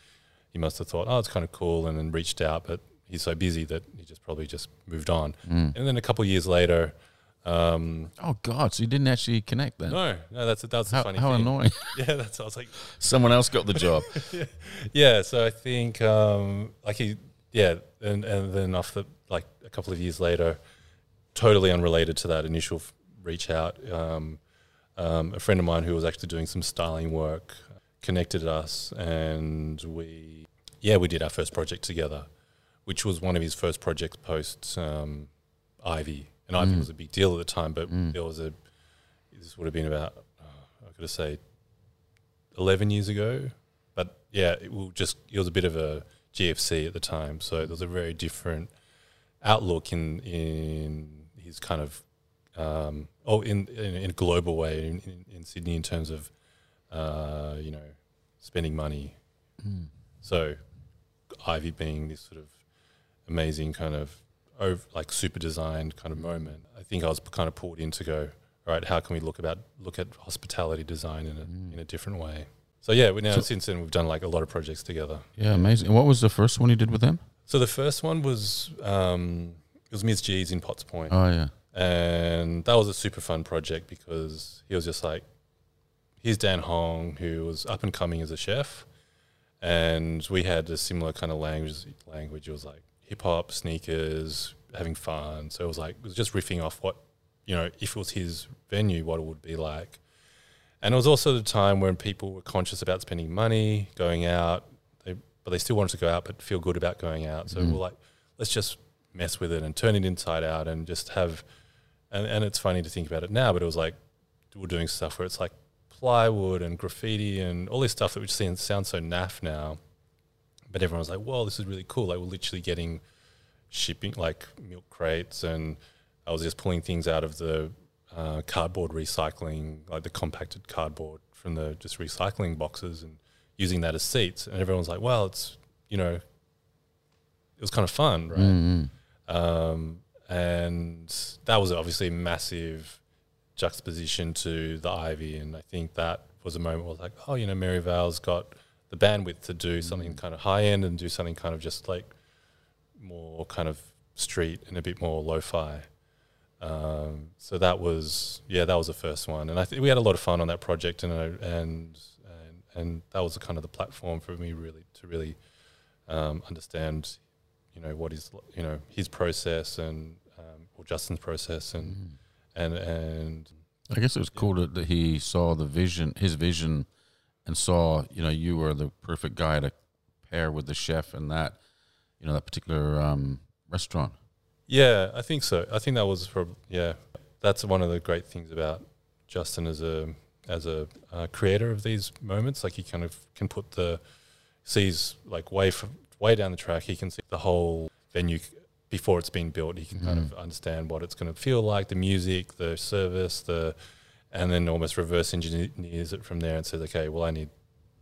he must have thought, oh, it's kind of cool, and then reached out. But he's so busy that he just probably just moved on. Mm. And then a couple of years later, um, Oh God! So you didn't actually connect then? no, no, that's that's a How, funny how thing. annoying! <laughs> Yeah, that's. I was like, <laughs> Someone else got the job. <laughs> yeah. So I think um, like he, yeah, and and then after like a couple of years later, totally unrelated to that initial f- reach out, um, um, a friend of mine who was actually doing some styling work connected us, and we, yeah, we did our first project together, which was one of his first projects post um, Ivy, and Ivy Mm. was a big deal at the time, but Mm. there was a, this would have been about, uh, I got to say, eleven years ago, but yeah, it will just it was a bit of a GFC at the time, so there was a very different outlook in in his kind of um, oh in, in in a global way in, in, in Sydney in terms of uh, you know spending money. Mm. So Ivy being this sort of amazing kind of over, like super designed kind of moment. I think I was kind of pulled in to go, all right, how can we look about look at hospitality design in a Mm. in a different way? So yeah, we now So- since then we've done like a lot of projects together. Yeah, amazing. And what was the first one you did with them? So the first one was um, it was Ms. G's in Potts Point, Oh yeah. and that was a super fun project because he was just like, here's Dan Hong who was up and coming as a chef, and we had a similar kind of language. Language it was like hip hop, sneakers, having fun. So it was like it was just riffing off what you know if it was his venue, what it would be like. And it was also the time when people were conscious about spending money, going out, they, but they still wanted to go out but feel good about going out. So Mm. we're like, let's just mess with it and turn it inside out and just have. And, and it's funny to think about it now, but it was like we're doing stuff where it's like plywood and graffiti and all this stuff that which seems sounds so naff now. But everyone was like, "Whoa, this is really cool!" Like we're literally getting shipping like milk crates, and I was just pulling things out of the uh, cardboard recycling, like the compacted cardboard from the just recycling boxes, and using that as seats. And everyone's like, "Well, it's you know, it was kind of fun, right?" Mm, Um, and that was obviously a massive juxtaposition to the Ivy. And I think that was a moment where I was like, oh, you know, Merivale's got the bandwidth to do something kind of high end and do something kind of just like more kind of street and a bit more lo-fi. Um, so that was yeah, that was the first one, and I think we had a lot of fun on that project, and I, and and and that was kind of the platform for me really to really um, understand, you know, what is you know his process and um, or Justin's process, and mm. and and I guess it was cool that, that he saw the vision, his vision, and saw you know you were the perfect guy to pair with the chef and that you know that particular um, restaurant. Yeah, I think so. I think that was prob- yeah. That's one of the great things about Justin as a as a uh, creator of these moments. Like he kind of can put the sees like way from way down the track. He can see the whole venue before it's been built. He can kind Mhm. of understand what it's going to feel like, the music, the service, the and then almost reverse engineers it from there and says, okay, well, I need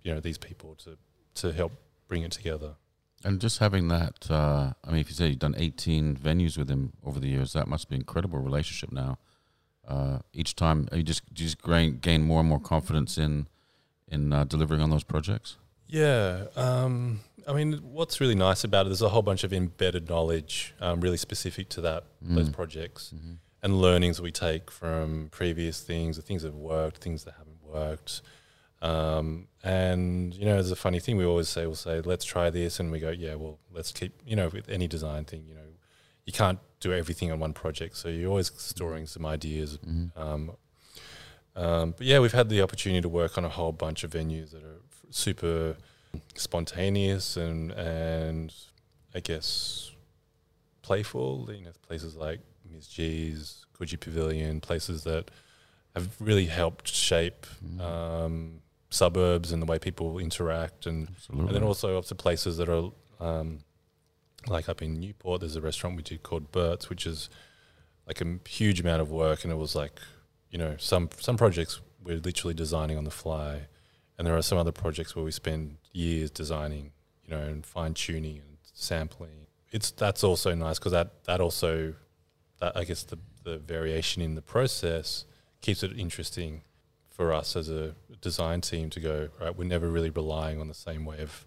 you know these people to to help bring it together. And just having that, uh, I mean, if you say you've done 18 venues with him over the years, that must be an incredible relationship now. Uh, each time, you just you just gain, gain more and more confidence in in uh, delivering on those projects. Yeah, um, I mean, what's really nice about it, there's a whole bunch of embedded knowledge, um, really specific to that those Mm. projects, Mhm. And learnings we take from previous things, the things that have worked, things that haven't worked. Um, and you know, there's a funny thing we always say. We'll say, "Let's try this," and we go, "Yeah, well, let's keep." You know, with any design thing, you know, you can't do everything on one project, so you're always storing some ideas. Mhm. Um, um, but yeah, we've had the opportunity to work on a whole bunch of venues that are f- super spontaneous and and I guess playful. You know, places like Ms. G's, Coogee Pavilion, places that have really helped shape Mhm. um, suburbs and the way people interact, and Absolutely. and then also up to places that are um, like up in Newport. There's a restaurant we did called Bert's, which is like a huge amount of work, and it was like you know some some projects we're literally designing on the fly, and there are some other projects where we spend years designing, you know, and fine tuning and sampling. It's that's also nice because that that also that I guess the the variation in the process keeps it interesting for us as a design team to go right. We're never really relying on the same way of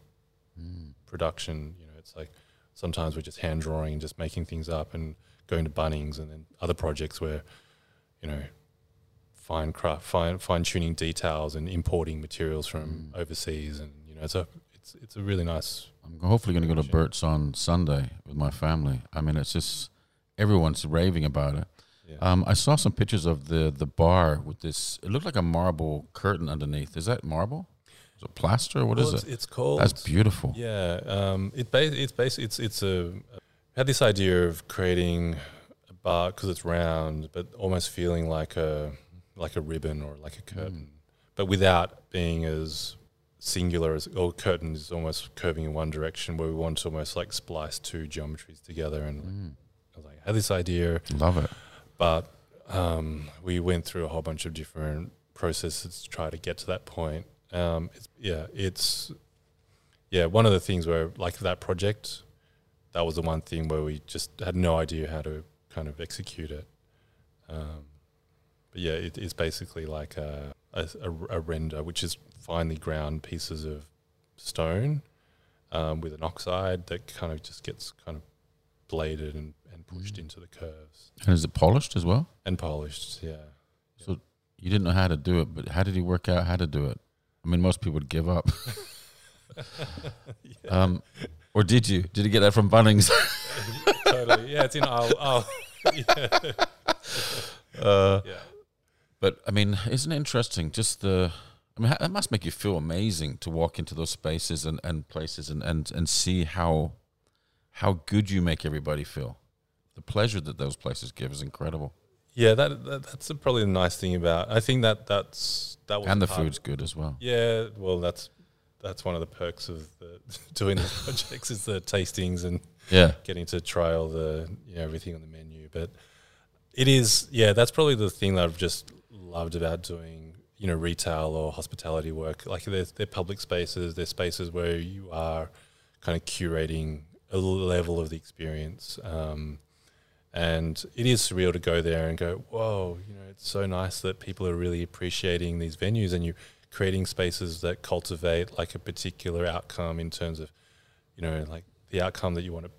Mm. production. You know, it's like sometimes we're just hand drawing and just making things up and going to Bunnings, and then other projects where you know fine craft, fine fine tuning details and importing materials from Mm. overseas, and you know, it's a it's it's a really nice. I'm hopefully going to go to Bert's on Sunday with my family. I mean, it's just everyone's raving about it. Yeah. Um, I saw some pictures of the the bar with this. It looked like a marble curtain underneath. Is that marble? Is it plaster? What is Well, it's, it? It's called. That's beautiful. Yeah, um, it ba- it's basically it's it's a we had this idea of creating a bar because it's round, but almost feeling like a like a ribbon or like a curtain, but without being as singular as or curtain is almost curving in one direction. Where we want to almost like splice two geometries together, and Mm. I was like, I had this idea, Love it. but um, we went through a whole bunch of different processes to try to get to that point. Um, it's, yeah, it's yeah one of the things where like that project, that was the one thing where we just had no idea how to kind of execute it. Um, but yeah, it is basically like a, a, a- a render, which is finely ground pieces of stone um, with an oxide that kind of just gets kind of bladed and, and pushed Mm. into the curves And is it polished as well? and polished. Yeah. So you didn't know how to do it, but how did he work out how to do it? I mean, most people would give up. <laughs> um, or did you? Did you get that from Bunnings? <laughs> totally. Yeah, it's in I'll, <laughs> I'll yeah. uh, yeah. But I mean, isn't it interesting? Just the, I mean, that must make you feel amazing to walk into those spaces and, and places and, and, and see how how good you make everybody feel. The pleasure that those places give is incredible, Yeah, that, that that's probably the nice thing about. I think that that's that was and the food's good as well. Yeah, well, that's that's one of the perks of the, <laughs> doing the projects is the tastings and Yeah, getting to try all the you know everything on the menu. But it is yeah, that's probably the thing that I've just loved about doing you know retail or hospitality work. Like they're, they're public spaces, they're spaces where you are kind of curating a level of the experience. Um, and it is surreal to go there and go, whoa, you know, it's so nice that people are really appreciating these venues and you're creating spaces that cultivate like a particular outcome in terms of, you know, like the outcome that you want to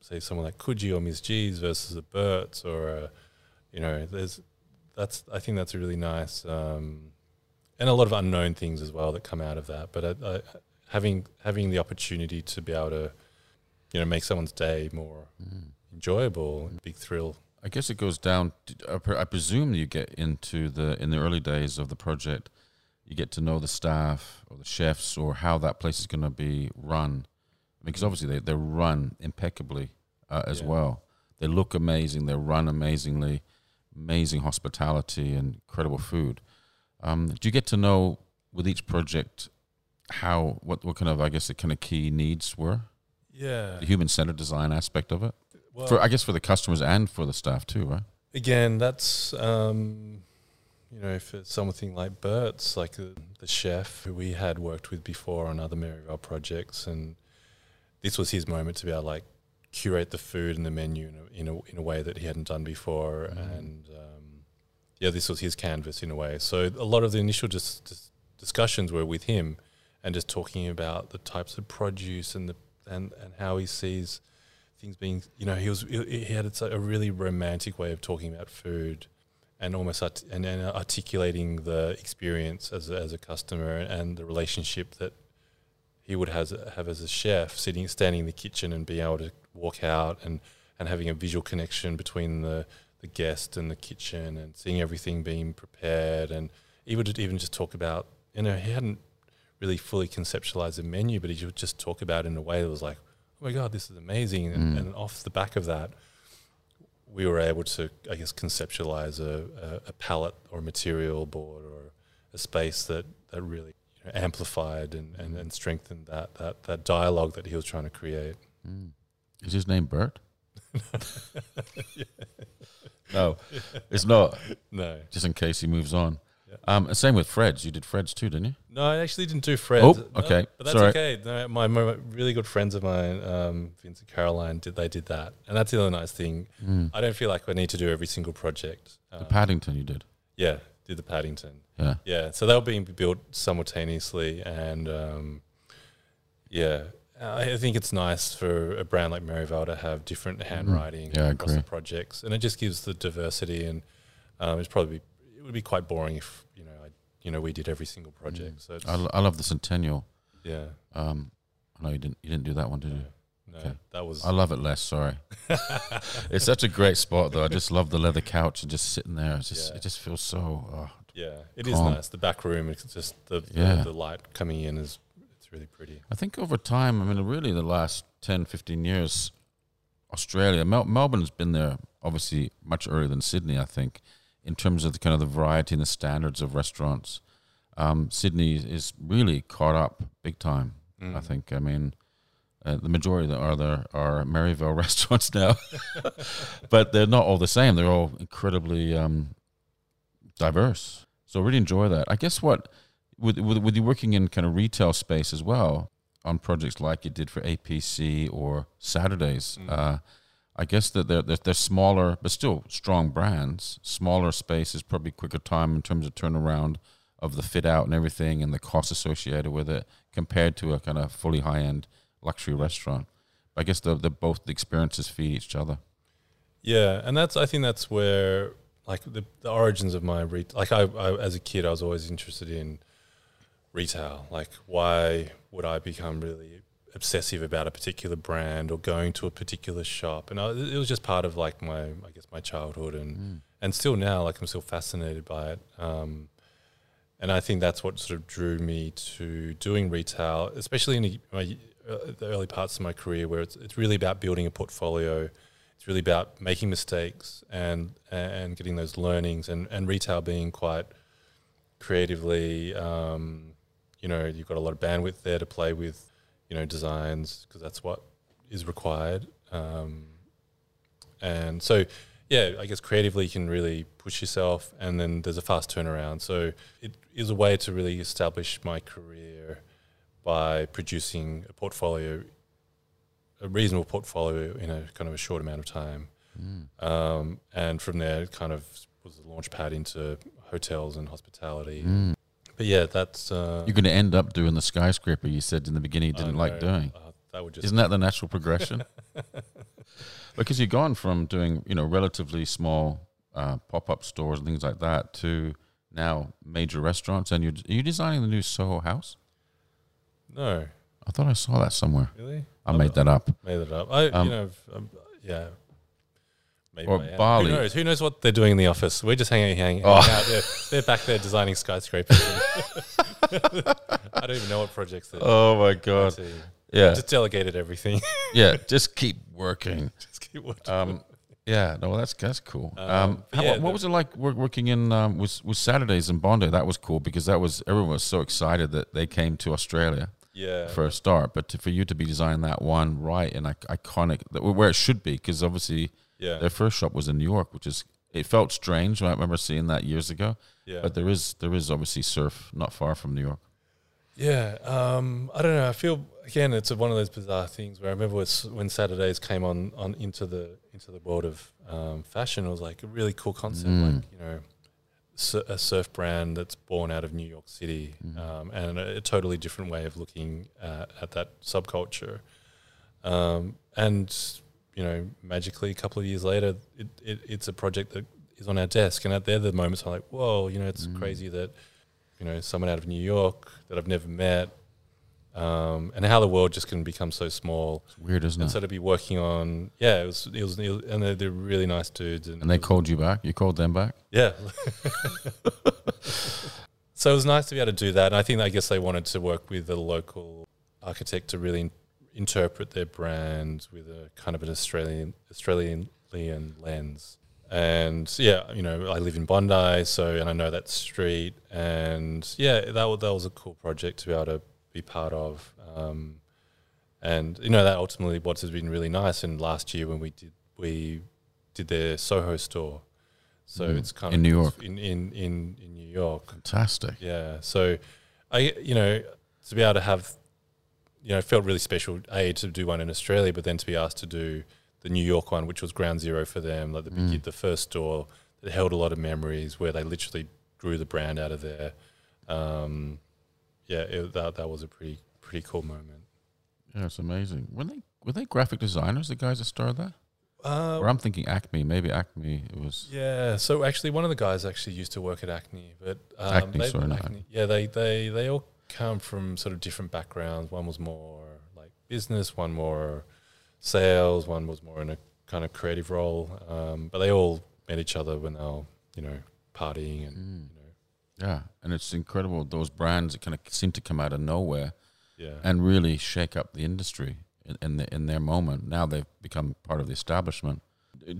say someone like Coogee or Ms. G's versus a Bert's or a, you know, there's that's I think that's a really nice um, and a lot of unknown things as well that come out of that. But I, I, having having the opportunity to be able to, you know, make someone's day more Mm. enjoyable, big thrill. I guess it goes down. To, I I presume you get into the in the early days of the project, you get to know the staff or the chefs or how that place is going to be run, because obviously they they run impeccably uh, as Yeah. well. They look amazing. They run amazingly, amazing hospitality and incredible food. Um, do you get to know with each project how what what kind of I guess the kind of key needs were Yeah. the human centered design aspect of it Well, for I guess for the customers and for the staff too, right? again, that's um, you know, for something like Bert's, like the, the chef who we had worked with before on other Merivale projects, and this was his moment to be able to like curate the food and the menu in a, in a, in a way that he hadn't done before. Mm. And um, yeah, this was his canvas in a way. So a lot of the initial dis- dis- discussions were with him and just talking about the types of produce and the and, and how he sees things being you know he was he had a really romantic way of talking about food and almost art- and, and articulating the experience as a, as a customer and the relationship that he would has, have as a chef sitting standing in the kitchen and being able to walk out and and having a visual connection between the the guest and the kitchen and seeing everything being prepared and would even just talk about you know he hadn't really fully conceptualize the menu but he would just talk about it in a way that was like oh my god this is amazing and, Mm. and off the back of that we were able to i guess conceptualize a, a, a palette or material board or a space that that really you know, amplified and, and, and strengthened that, that that dialogue that he was trying to create Mm. Is his name Bert? <laughs> No, it's not. no Just in case he moves on. Yeah. Um, same with Fred's. You did Fred's too, didn't you? No, I actually didn't do Fred. Oh, No, okay. but that's Sorry. okay. No, my, my really good friends of mine, um, Vince and Caroline, did they did that, and that's the other nice thing. Mm. I don't feel like I need to do every single project. The Um, Paddington you did. yeah, did the Paddington. Yeah. Yeah, so they were being built simultaneously, and um, yeah, I think it's nice for a brand like Merivale to have different handwriting Mm-hmm. Yeah, across the projects, and it just gives the diversity. And um, it's probably would be quite boring if you know I, you know we did every single project. So it's, Mm. I, lo- love the Centennial. yeah, Um, I know you didn't. You didn't do that one, did you? no, Okay. that was I love it less. Sorry. <laughs> it's such a great spot, though. I just love the leather couch and just sitting there. It's just Yeah. it just feels so. Oh, yeah, it is calm. nice. The back room, it's just the, Yeah. the the light coming in is it's really pretty. I think over time, I mean, really the last 10, 15 years, Australia, Mel- Melbourne's been there obviously much earlier than Sydney, I think, in terms of the kind of the variety and the standards of restaurants. Um, Sydney is really caught up big time, I Mm. think. I mean, uh, the majority that are there are Merivale <laughs> restaurants now, <laughs> but they're not all the same. They're all incredibly um, diverse. So I really enjoy that. I guess what with, with with you working in kind of retail space as well on projects like you did for APC or Saturdays. Mm. Uh, I guess that they're, they're they're smaller but still strong brands. Smaller spaces, probably quicker time in terms of turnaround of the fit out and everything and the costs associated with it compared to a kind of fully high end luxury restaurant. I guess the the both the experiences feed each other. Yeah, and that's I think that's where like the, the origins of my re- like I, I as a kid I was always interested in retail. Like why would I become really obsessive about a particular brand or going to a particular shop? And I, it was just part of like my I guess my childhood and and still now like I'm still fascinated by it. Um, and I think that's what sort of drew me to doing retail, especially in the, my, uh, the early parts of my career, where it's it's really about building a portfolio. It's really about making mistakes and and getting those learnings, and and retail being quite creatively. Um, you know, you've got a lot of bandwidth there to play with, you know, designs because that's what is required. Um, and so, yeah, I guess creatively you can really push yourself, and then there's a fast turnaround. So it is a way to really establish my career by producing a portfolio, a reasonable portfolio in a kind of a short amount of time. Um, and from there, it kind of was the launch pad into hotels and hospitality. Mm. But yeah, that's uh, You're going to end up doing the skyscraper you said in the beginning you didn't like doing. uh, that would just Isn't that the natural progression? <laughs> because you've gone from doing, you know, relatively small uh, pop-up stores and things like that to now major restaurants. And you're, are you designing the new Soho House? no, I thought I saw that somewhere. really. I made that up. Made it up. I, Um, you know, um, yeah. Maybe Or I. Bali. Who knows? Who knows what they're doing in the office? We're just hanging, hanging, Oh. hanging out. They're, they're back there designing skyscrapers. <laughs> I don't even know what projects they're Oh my doing. god! Yeah, Just delegated everything. <laughs> yeah. Just keep working. <laughs> just keep watching. Um, yeah, no, that's that's cool. Um, Um, how, yeah, what, what the- was it like working in um, with with Saturdays in Bondi? That was cool because that was everyone was so excited that they came to Australia. yeah. for a start, but to, for you to be designing that one right and iconic, where it should be, because obviously yeah. their first shop was in New York, which is it felt strange. I remember seeing that years ago, yeah. but there is there is obviously surf not far from New York. Yeah, um, I don't know. I feel again, it's one of those bizarre things where I remember when Saturdays came on, on into the into the world of um, fashion, it was like a really cool concept, Mm. like you know, su- a surf brand that's born out of New York City, Mm. um, and a, a totally different way of looking at, at that subculture. Um, and you know, magically, a couple of years later, it, it, it's a project that is on our desk, and at they're the moments I'm like, whoa, you know, it's Mm. crazy that you know someone out of New York that I've never met. Um, and how the world just can become so small, It's weird, isn't and it? so to be working on, yeah, it was, it was, it was and they're, they're really nice dudes, and, And they was- called you back. You called them back. yeah. <laughs> so it was nice to be able to do that. And I think, I guess they wanted to work with a local architect to really interpret their brand with a kind of an Australian Australian lens. And yeah, you know, I live in Bondi, so and I know that street, and yeah, that was, that was a cool project to be able to be part of. Um, and you know that ultimately what has been really nice. And last year when we did we did their Soho store, so Mm. it's kind In of New York. in in in, in New York. Fantastic. Yeah. So I you know to be able to have you know it felt really special a to do one in Australia, but then to be asked to do the New York one, which was ground zero for them, like the Mm. the first store that held a lot of memories where they literally grew the brand out of there. Um, yeah, it, that that was a pretty pretty cool moment. Yeah, it's amazing. Were they were they graphic designers? The guys that started that? Uh, or I'm thinking Acme. Maybe Acme. It was. Yeah. So actually, one of the guys actually used to work at Acme, but um, Acne, they- sorry, not Acne- Yeah, they they they all come from sort of different backgrounds. One was more like business, one more sales, one was more in a kind of creative role. Um, but they all met each other when they were, you know, partying and Mm. you know, Yeah, and it's incredible those brands that kind of seem to come out of nowhere yeah. and really shake up the industry in in, the, in their moment. Now they've become part of the establishment.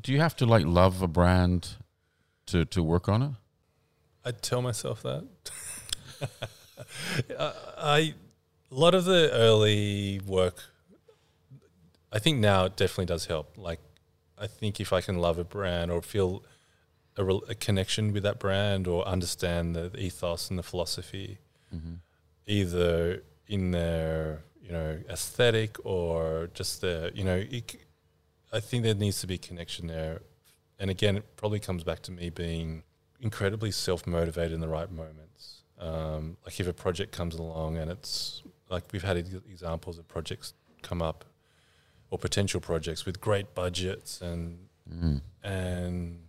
Do you have to like love a brand to to work on it? I tell myself that. <laughs> I, <laughs> I a lot of the early work. I think now it definitely does help. Like, I think if I can love a brand or feel a, rel- a connection with that brand or understand the, the ethos and the philosophy, Mm-hmm. either in their you know aesthetic or just the you know, it, I think there needs to be connection there. And again, it probably comes back to me being incredibly self motivated in the right moments. Um, like if a project comes along and it's like we've had examples of projects come up or potential projects with great budgets and Mm. and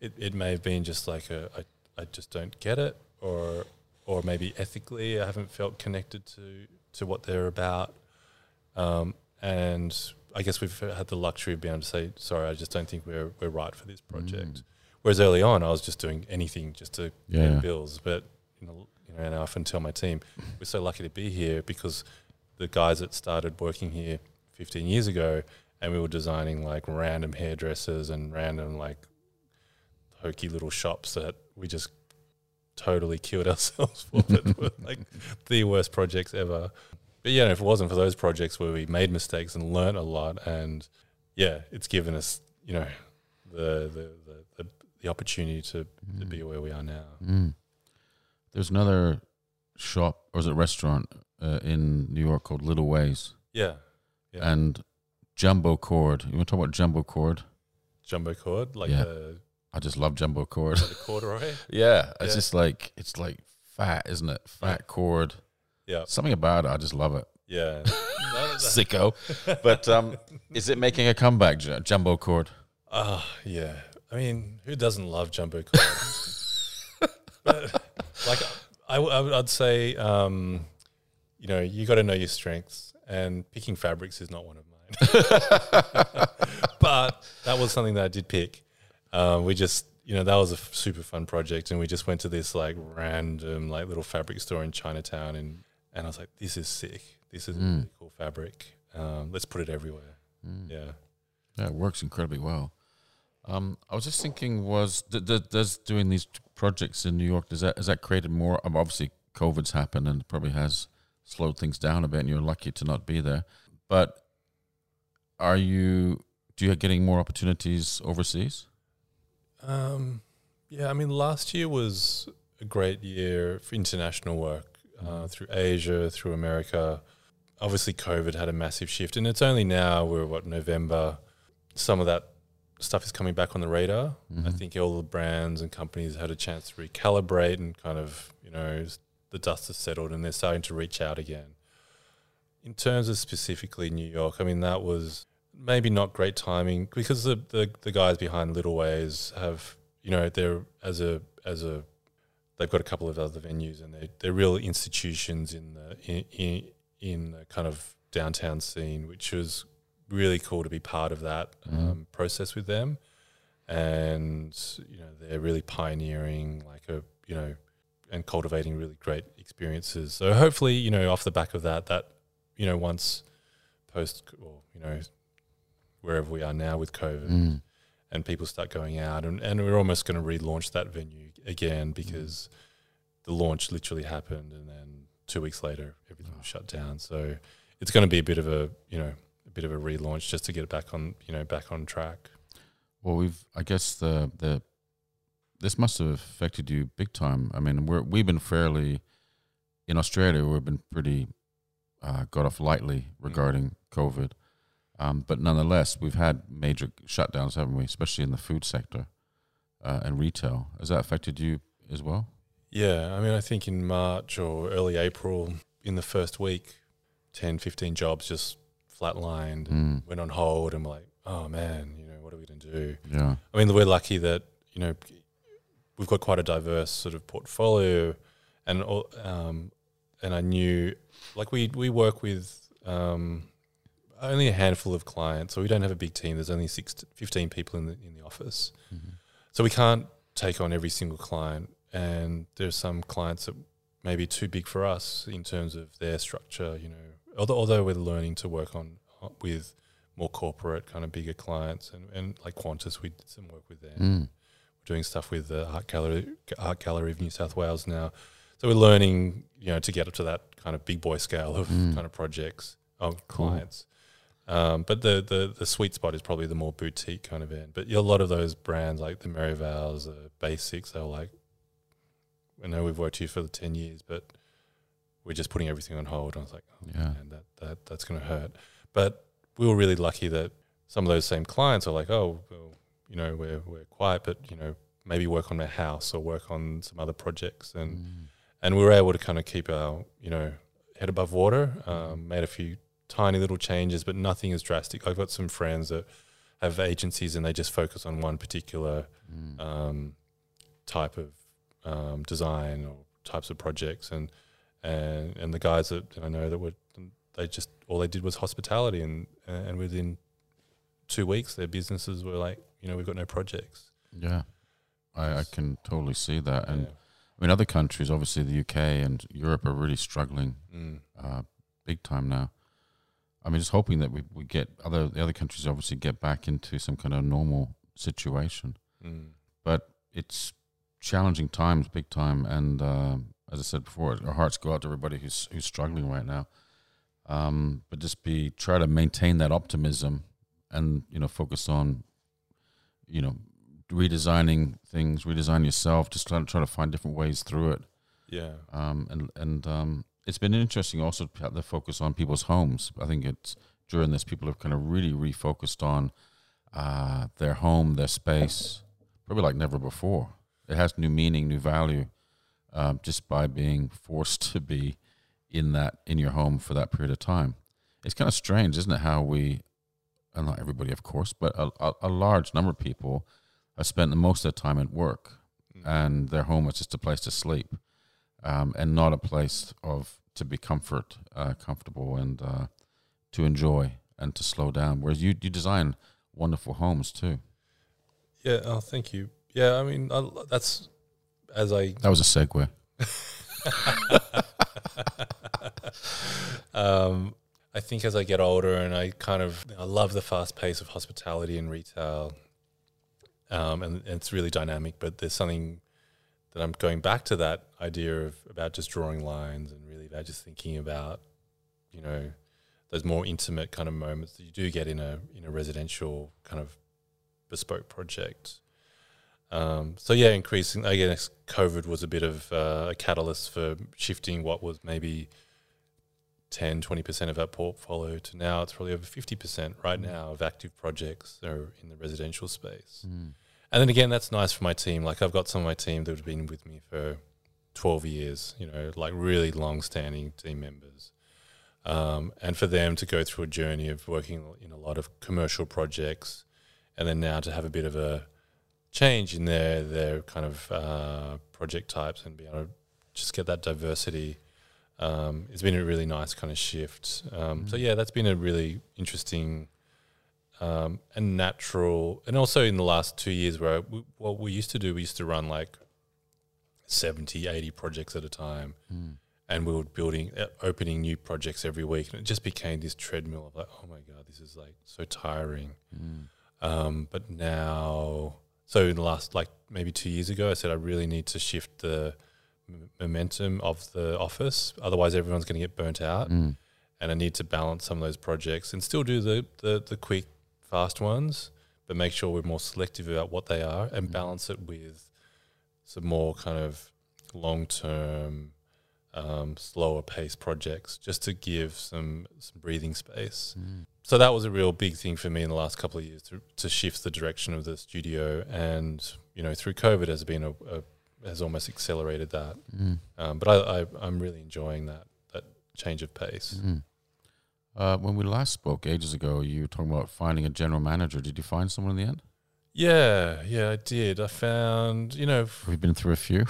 it, it may have been just like a I, I just don't get it or or maybe ethically I haven't felt connected to to what they're about um, and I guess we've had the luxury of being able to say sorry I just don't think we're we're right for this project Mm. whereas early on I was just doing anything just to Yeah. pay bills but you know, you know and I often tell my team we're so lucky to be here because the guys that started working here 15 years ago and we were designing like random hairdressers and random like hokey little shops that we just totally killed <laughs> ourselves for. That were <laughs> like the worst projects ever. But yeah if it wasn't for those projects where we made mistakes and learnt a lot and yeah it's given us you know the the the, the, the opportunity to, to be where we are now. Mm. There's another shop or is it restaurant uh, in New York called Little Ways yeah Yeah. and Jumbo Cord. You want to talk about Jumbo Cord? jumbo cord like Yeah. the, I just love Jumbo Cord. the corduroy <laughs> yeah, it's Yeah. just like it's like fat, isn't it? Fat cord. yeah Something about it, I just love it. yeah <laughs> Sicko. But um, is it making a comeback, Jumbo Cord? Ah, yeah. I mean, who doesn't love jumbo cord? <laughs> but like, I, I would- I'd say, um, you know, you got to know your strengths, and picking fabrics is not one of mine. <laughs> but that was something that I did pick. Um, we just, you know, that was a f- super fun project, and we just went to this like random like little fabric store in Chinatown, and and I was like, this is sick. This is a Mm. really cool fabric. Um, let's put it everywhere. Mm. Yeah. Yeah, it works incredibly well. Um, I was just thinking, was th- th- does doing these projects in New York does that has that created more? um, Obviously, COVID's happened and probably has slowed things down a bit, and you're lucky to not be there. But are you do you getting more opportunities overseas? Um, yeah, I mean, last year was a great year for international work uh, Mhm. through Asia, through America. obviously COVID had a massive shift, and it's only now we're what November. Some of that stuff is coming back on the radar. I mm-hmm. think all the brands and companies had a chance to recalibrate and kind of you know the dust has settled and they're starting to reach out again. In terms of specifically New York, I mean that was maybe not great timing because the the, the guys behind Little Ways have you know they're as a as a they've got a couple of other venues and they they're real institutions in the in, in in the kind of downtown scene, which was really cool to be part of that um, process with them. And you know they're really pioneering like a you know and cultivating really great experiences. So hopefully you know off the back of that that you know once post or you know wherever we are now with COVID Mm. and people start going out and, and we're almost going to relaunch that venue again because the launch literally happened and then two weeks later everything was shut down so it's going to be a bit of a you know bit of a relaunch just to get it back on you know back on track Well, we've I guess the the this must have affected you big time. I mean, we're we've been fairly in Australia. We've been pretty uh, got off lightly regarding COVID, um, but nonetheless, we've had major shutdowns, haven't we? Especially in the food sector uh, and retail. Has that affected you as well? yeah i mean i think in march or early april in the first week 10 15 jobs just flatlined and Mm. went on hold and we're like oh man you know what are we going to do Yeah. I mean, we're lucky that you know we've got quite a diverse sort of portfolio, and all- um, and I knew like we we work with um, only a handful of clients, so we don't have a big team. There's only six, to 15 people in the in the office, so we can't take on every single client. And there's some clients that may be too big for us in terms of their structure. You know, although although we're learning to work on uh, with more corporate kind of bigger clients and, and like Qantas, we did some work with them. Mm. We're doing stuff with the Art Gallery, Art Gallery of New South Wales now. So we're learning, you know, to get up to that kind of big boy scale of Mm. kind of projects, of Cool. clients. Um, but the, the the sweet spot is probably the more boutique kind of end. But a lot of those brands like the Merivales, the Bassikes, they're like, I know we've worked here for the ten years, but we're just putting everything on hold. And I was like, oh, Yeah. man, that, that that's going to hurt. But we were really lucky that some of those same clients are like, oh, well, you know, we're we're quiet, but you know, maybe work on their house or work on some other projects, and Mm. and we were able to kind of keep our you know head above water. Um, made a few tiny little changes, but nothing as drastic. I've got some friends that have agencies and they just focus on one particular Mm. um, type of um, design or types of projects, and and and the guys that I know that were they just all they did was hospitality, and and within two weeks their businesses were like, you know, we've got no projects. Yeah. I, I can totally see that. And Yeah. I mean, other countries, obviously the UK and Europe, are really struggling Mm. uh, big time now. I mean, just hoping that we, we get other the other countries obviously get back into some kind of normal situation. Mm. But it's challenging times, big time. And um as I said before, our hearts go out to everybody who's who's struggling right now. Um, but just be try to maintain that optimism, and you know, focus on, you know, redesigning things, redesign yourself. Just trying to try to find different ways through it Yeah. um, and and um, it's been interesting also to have the focus on people's homes. I think it's during this people have kind of really refocused on uh, their home, their space, probably like never before. It has new meaning, new value, um, just by being forced to be in that in your home for that period of time. It's kind of strange, isn't it? How we, and not everybody, of course, but a, a, a large number of people have spent the most of their time at work, and their home is just a place to sleep um, and not a place of to be comfort, uh, comfortable, and uh, to enjoy and to slow down. Whereas you you design wonderful homes too. Yeah. Oh, thank you. Yeah. I mean, I, that's as I That was a segue. <laughs> um, I think as I get older and I kind of I love the fast pace of hospitality and retail, um, and, and it's really dynamic. But there's something that I'm going back to that idea of about just drawing lines and really about just thinking about, you know, those more intimate kind of moments that you do get in a in a residential kind of bespoke project. Um, so yeah, increasing. I guess COVID was a bit of uh, a catalyst for shifting what was maybe 10, 20% of our portfolio to now it's probably over 50% right now of active projects are in the residential space. Mm. And then again, that's nice for my team. Like I've got some of my team that have been with me for 12 years, you know, like really long standing team members. Um, and for them to go through a journey of working in a lot of commercial projects and then now to have a bit of a change in their, their kind of uh, project types and be able to just get that diversity. Um, it's been a really nice kind of shift. Um, So Mm. yeah, that's been a really interesting um, and natural. And also in the last two years, where we, what we used to do, we used to run like 70, 80 projects at a time, Mm. and we were building, uh, opening new projects every week, and it just became this treadmill of like, oh my god, this is like so tiring. Mm. Um, but now, so in the last like maybe two years ago, I said I really need to shift the m- momentum of the office. Otherwise, everyone's going to get burnt out, Mm. and I need to balance some of those projects and still do the the, the quick, fast ones, but make sure we're more selective about what they are and Mm. balance it with some more kind of long term. Um, slower pace projects just to give some some breathing space Mm. So that was a real big thing for me in the last couple of years to, to shift the direction of the studio and you know through covid has been a, a has almost accelerated that Mm. um, but I, I i'm really enjoying that that change of pace Mm. Uh, when we last spoke ages ago, you were talking about finding a general manager. Did you find someone in the end? Yeah yeah i did i found you know We've been through a few.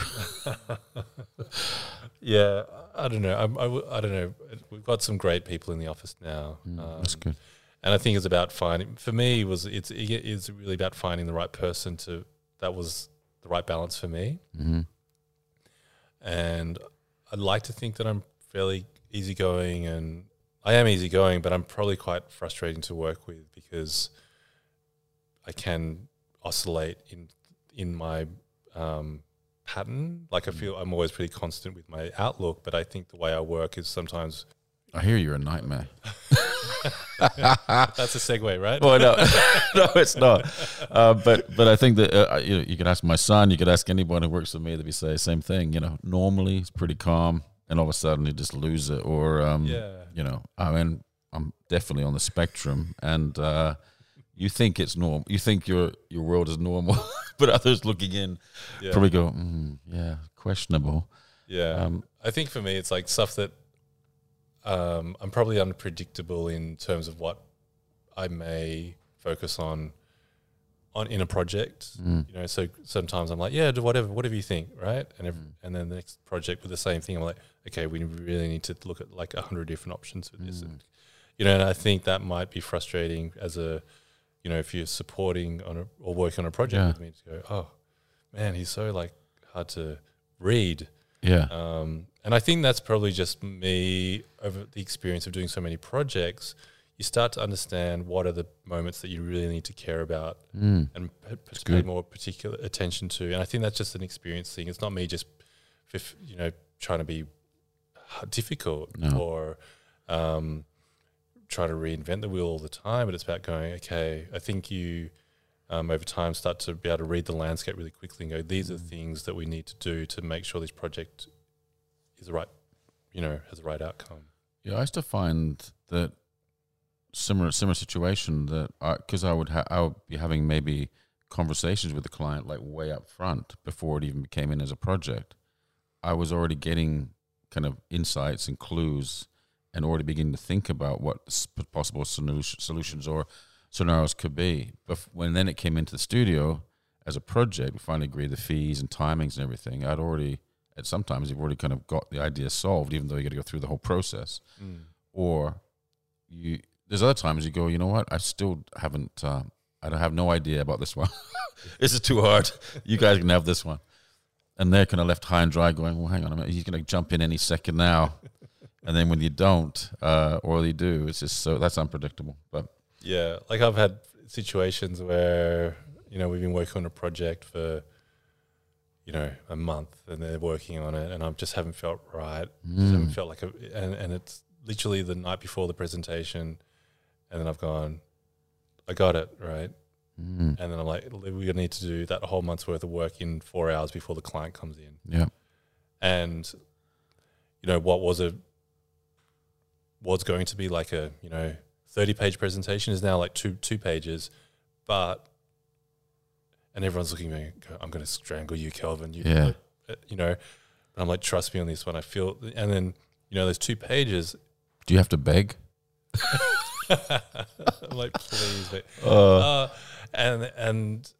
<laughs> yeah i don't know I, I don't know we've got some great people in the office now Mm, Um, That's good. and I think it's about finding. For me, was it's it is really about finding the right person to that was the right balance for me. hmm and I'd like to think that I'm fairly easygoing, and I am easygoing, but I'm probably quite frustrating to work with because I can oscillate in in my um, pattern. Like I feel I'm always pretty constant with my outlook, but I think the way I work is sometimes I hear you're a nightmare. <laughs> <laughs> that's a segue, right? well, no, <laughs> no, it's not. Uh, but but I think that uh, you, know, you could ask my son, you could ask anyone who works with me, they'd be say same thing. You know, normally it's pretty calm, and all of a sudden you just lose it, or um, Yeah. you know, I mean, I'm definitely on the spectrum, and uh, you think it's normal, you think your your world is normal, <laughs> but others looking in Yeah. probably go, mm, yeah, questionable. Yeah. Um, I think for me, it's like stuff that um, I'm probably unpredictable in terms of what I may focus on on in a project. Mm. You know, so sometimes I'm like, yeah, do whatever, whatever you think, right? And if, Mm. and then the next project with the same thing, I'm like, okay, we really need to look at like a hundred different options for this, Mm. and you know, and I think that might be frustrating as a, you know, if you're supporting on a or working on a project Yeah. with me to go, oh, man, he's so like hard to read. yeah, Um, and I think that's probably just me over the experience of doing so many projects. You start to understand what are the moments that you really need to care about mm. and p- p- pay more particular attention to. And I think that's just an experience thing. It's not me just, you know, trying to be difficult No. or um, try to reinvent the wheel all the time. But it's about going, okay, I think you um, over time start to be able to read the landscape really quickly and go, these are the things that we need to do to make sure this project is the right, you know, has the right outcome. Yeah, I used to find that similar similar situation that because I, would ha- I would be having maybe conversations with the client like way up front before it even came in as a project. I was already getting kind of insights and clues and already begin to think about what possible solu- solutions or scenarios could be. But when then it came into the studio as a project, we finally agreed the fees and timings and everything. I'd already, at sometimes you've already kind of got the idea solved, even though you got to go through the whole process. Or you there's other times you go you know what? I still haven't uh, i don't have no idea about this one. <laughs> This is too hard. You guys can have this one. And they're kind of left high and dry going well hang on a minute. He's going to jump in any second now and then when you don't uh, or you do it's just so that's unpredictable but Yeah, like I've had situations where you know we've been working on a project for you know a month and they're working on it and I just haven't felt right. Just haven't Mm. felt like a, and and it's literally the night before the presentation, and then I've gone, I got it right, mm, and then I'm like, we're gonna need to do that whole month's worth of work in four hours before the client comes in yeah and you know what was a was going to be like a you know thirty page presentation is now like two two pages, but and everyone's looking at me. I'm going to strangle you, Kelvin. You, Yeah. uh, you know. And I'm like, trust me on this one. I feel, and then you know, those two pages. Do you have to beg? <laughs> I'm like, please, but, <laughs> Uh, uh, and and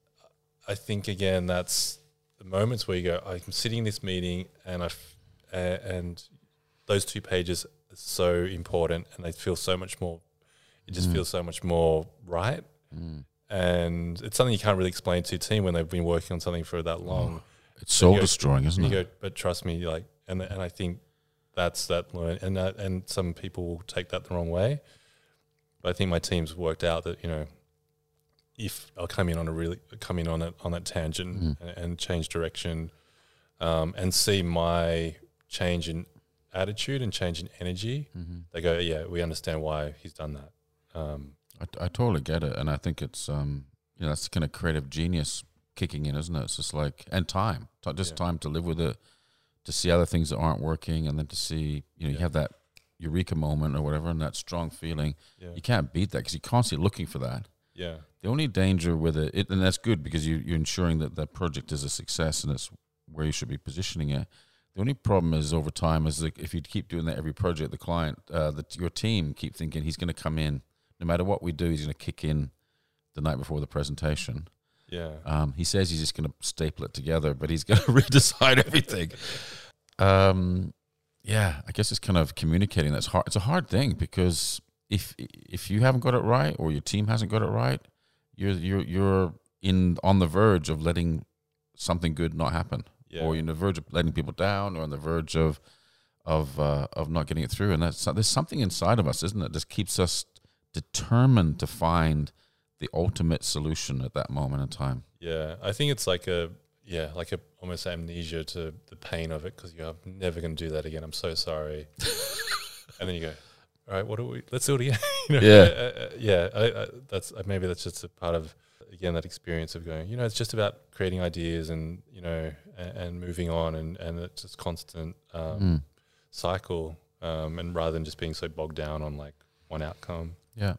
I think again that's the moments where you go, I'm sitting in this meeting and I f- a- and those two pages so important and they feel so much more. It just Mm. feels so much more right, mm. and it's something you can't really explain to a team when they've been working on something for that long. It's So soul destroying, isn't you it? go, but trust me, like, and and I think that's that learn, and that, and some people will take that the wrong way. But I think my team's worked out that you know, if I'll come in on a really come in on a, on that tangent Mm. and, and change direction, um, and see my change in attitude and change in energy, Mhm. they go, yeah, we understand why he's done that. Um, I, I totally get it, and I think it's um, you know, that's kind of creative genius kicking in, isn't it? It's just like and time, Ti- just Yeah. time to live with it, to see other things that aren't working, and then to see you know you have that eureka moment or whatever, and that strong feeling. yeah, You can't beat that because you're constantly looking for that. yeah, The only danger with it, it and that's good because you, you're ensuring that that project is a success and it's where you should be positioning it. The only problem is over time is like if you keep doing that every project, the client, uh, the, your team keep thinking he's going to come in, no matter what we do, he's going to kick in the night before the presentation. yeah, Um, he says he's just going to staple it together, but he's going <laughs> to redesign everything. Um, yeah, I guess it's kind of communicating. That's hard. It's a hard thing because if if you haven't got it right or your team hasn't got it right, you're you're you're in on the verge of letting something good not happen, yeah. or you're on the verge of letting people down, or on the verge of of uh, of not getting it through. And that's there's something inside of us, isn't it? That just keeps us determined to find the ultimate solution at that moment in time. Yeah, I think it's like a yeah, like a almost amnesia to the pain of it because you're never going to do that again. I'm so sorry. <laughs> and then you go, all right, what do we? Let's do it again. <laughs> you know? Yeah. uh, uh, yeah. I, I, that's uh, maybe that's just a part of again that experience of going. You know, it's just about creating ideas and you know and, and moving on and and it's just constant um, Mm. cycle. Um, and rather than just being so bogged down on like one outcome. Yeah,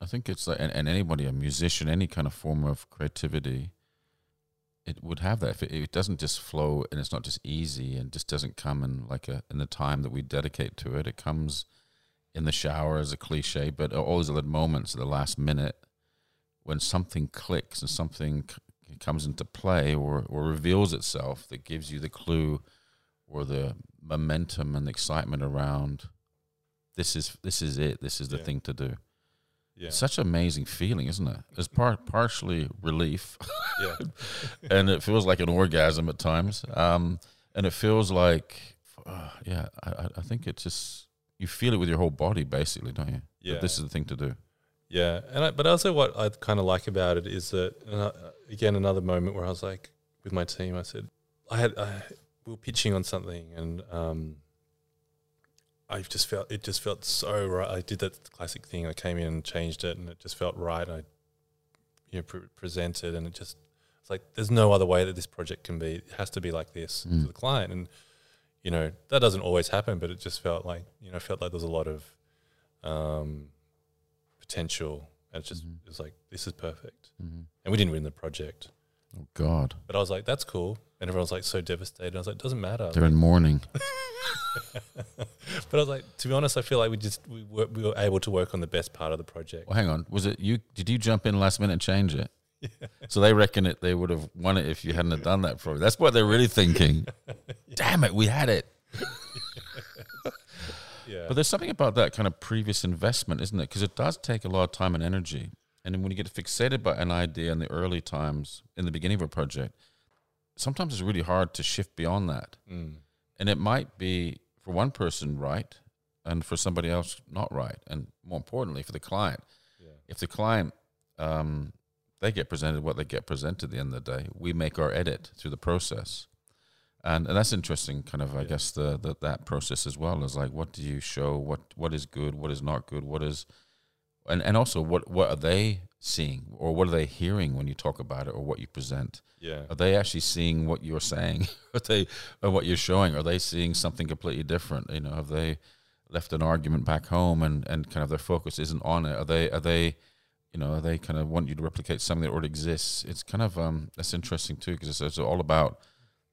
I think it's like, and, and anybody, a musician, any kind of form of creativity, it would have that. If it, it doesn't just flow and it's not just easy and just doesn't come in like a in the time that we dedicate to it. It comes in the shower as a cliche, but all these other moments at the last minute when something clicks and something c- comes into play or or reveals itself that gives you the clue or the momentum and excitement around this is this is it. This is the Yeah. thing to do. Yeah. Such an amazing feeling, isn't it? It's par- partially relief, yeah. <laughs> and it feels like an orgasm at times. Um, and it feels like, uh, yeah, I, I- think it's just you feel it with your whole body, basically, don't you? That Yeah. this is the thing to do. Yeah, and I, but also what I kind of like about it is that I, again another moment where I was like with my team, I said I had I, we were pitching on something and um, I just felt it just felt so right. I did that classic thing. I came in and changed it, and it just felt right. I you know pre- presented, and it just it's like there's no other way that this project can be. It has to be like this Mm. to the client, and you know that doesn't always happen, but it just felt like you know felt like there's a lot of um, potential, and it's just Mhm. it was like this is perfect, Mm-hmm. and we didn't win the project, Oh God, but I was like that's cool, and everyone was like so devastated. I was like doesn't matter, they're in mourning. <laughs> but I was like to be honest, I feel like we just we were, we were able to work on the best part of the project. Well, hang on. Was it you? Did you jump in last minute and change it? So they reckon it. They would have won it if you hadn't have done that. Probably. That's what they're really thinking. <laughs> Damn it, we had it. Yeah, But there's something about that kind of previous investment, isn't it? Because it does take a lot of time and energy. And then when you get fixated by an idea in the early times, in the beginning of a project, sometimes it's really hard to shift beyond that. mm. And it might be for one person right and for somebody else not right. And more importantly, for the client. yeah, If the client, um, they get presented what they get presented at the end of the day, we make our edit through the process. And, and that's interesting, kind of, I Yeah. guess, the, the that process as well is like, what do you show? What what is good? What is not good? What is, and and also what what are they seeing or what are they hearing when you talk about it or what you present? yeah, Are they actually seeing what you're saying? <laughs> are they or what you're showing? Are they seeing something completely different? You know, have they left an argument back home and and kind of their focus isn't on it? Are they are they you know, are they kind of want you to replicate something that already exists. It's kind of um, that's interesting too because it's, it's all about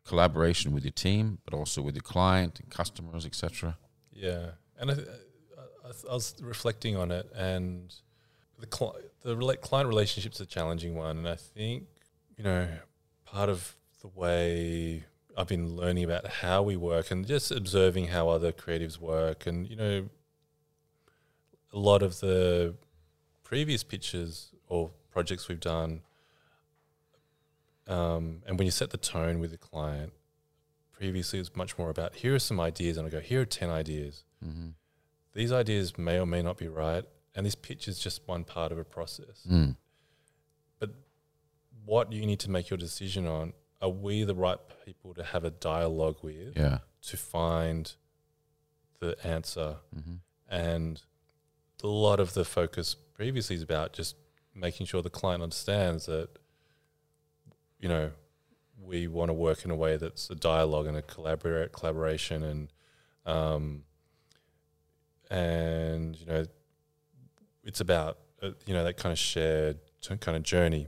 collaboration with your team, but also with your client and customers, etc. Yeah, and I, I, I was reflecting on it, and the cli- the rela- client relationship's a challenging one, and I think you know part of the way I've been learning about how we work and just observing how other creatives work, and you know a lot of the previous pitches or projects we've done, um, and when you set the tone with the client, previously it was much more about here are some ideas, and I go here are ten ideas. Mm-hmm. These ideas may or may not be right, and this pitch is just one part of a process. Mm. What you need to make your decision on are we the right people to have a dialogue with Yeah. to find the answer Mm-hmm. and a lot of the focus previously is about just making sure the client understands that you know we want to work in a way that's a dialogue and a collaborate collaboration and um, and you know it's about uh, you know that kind of shared kind of journey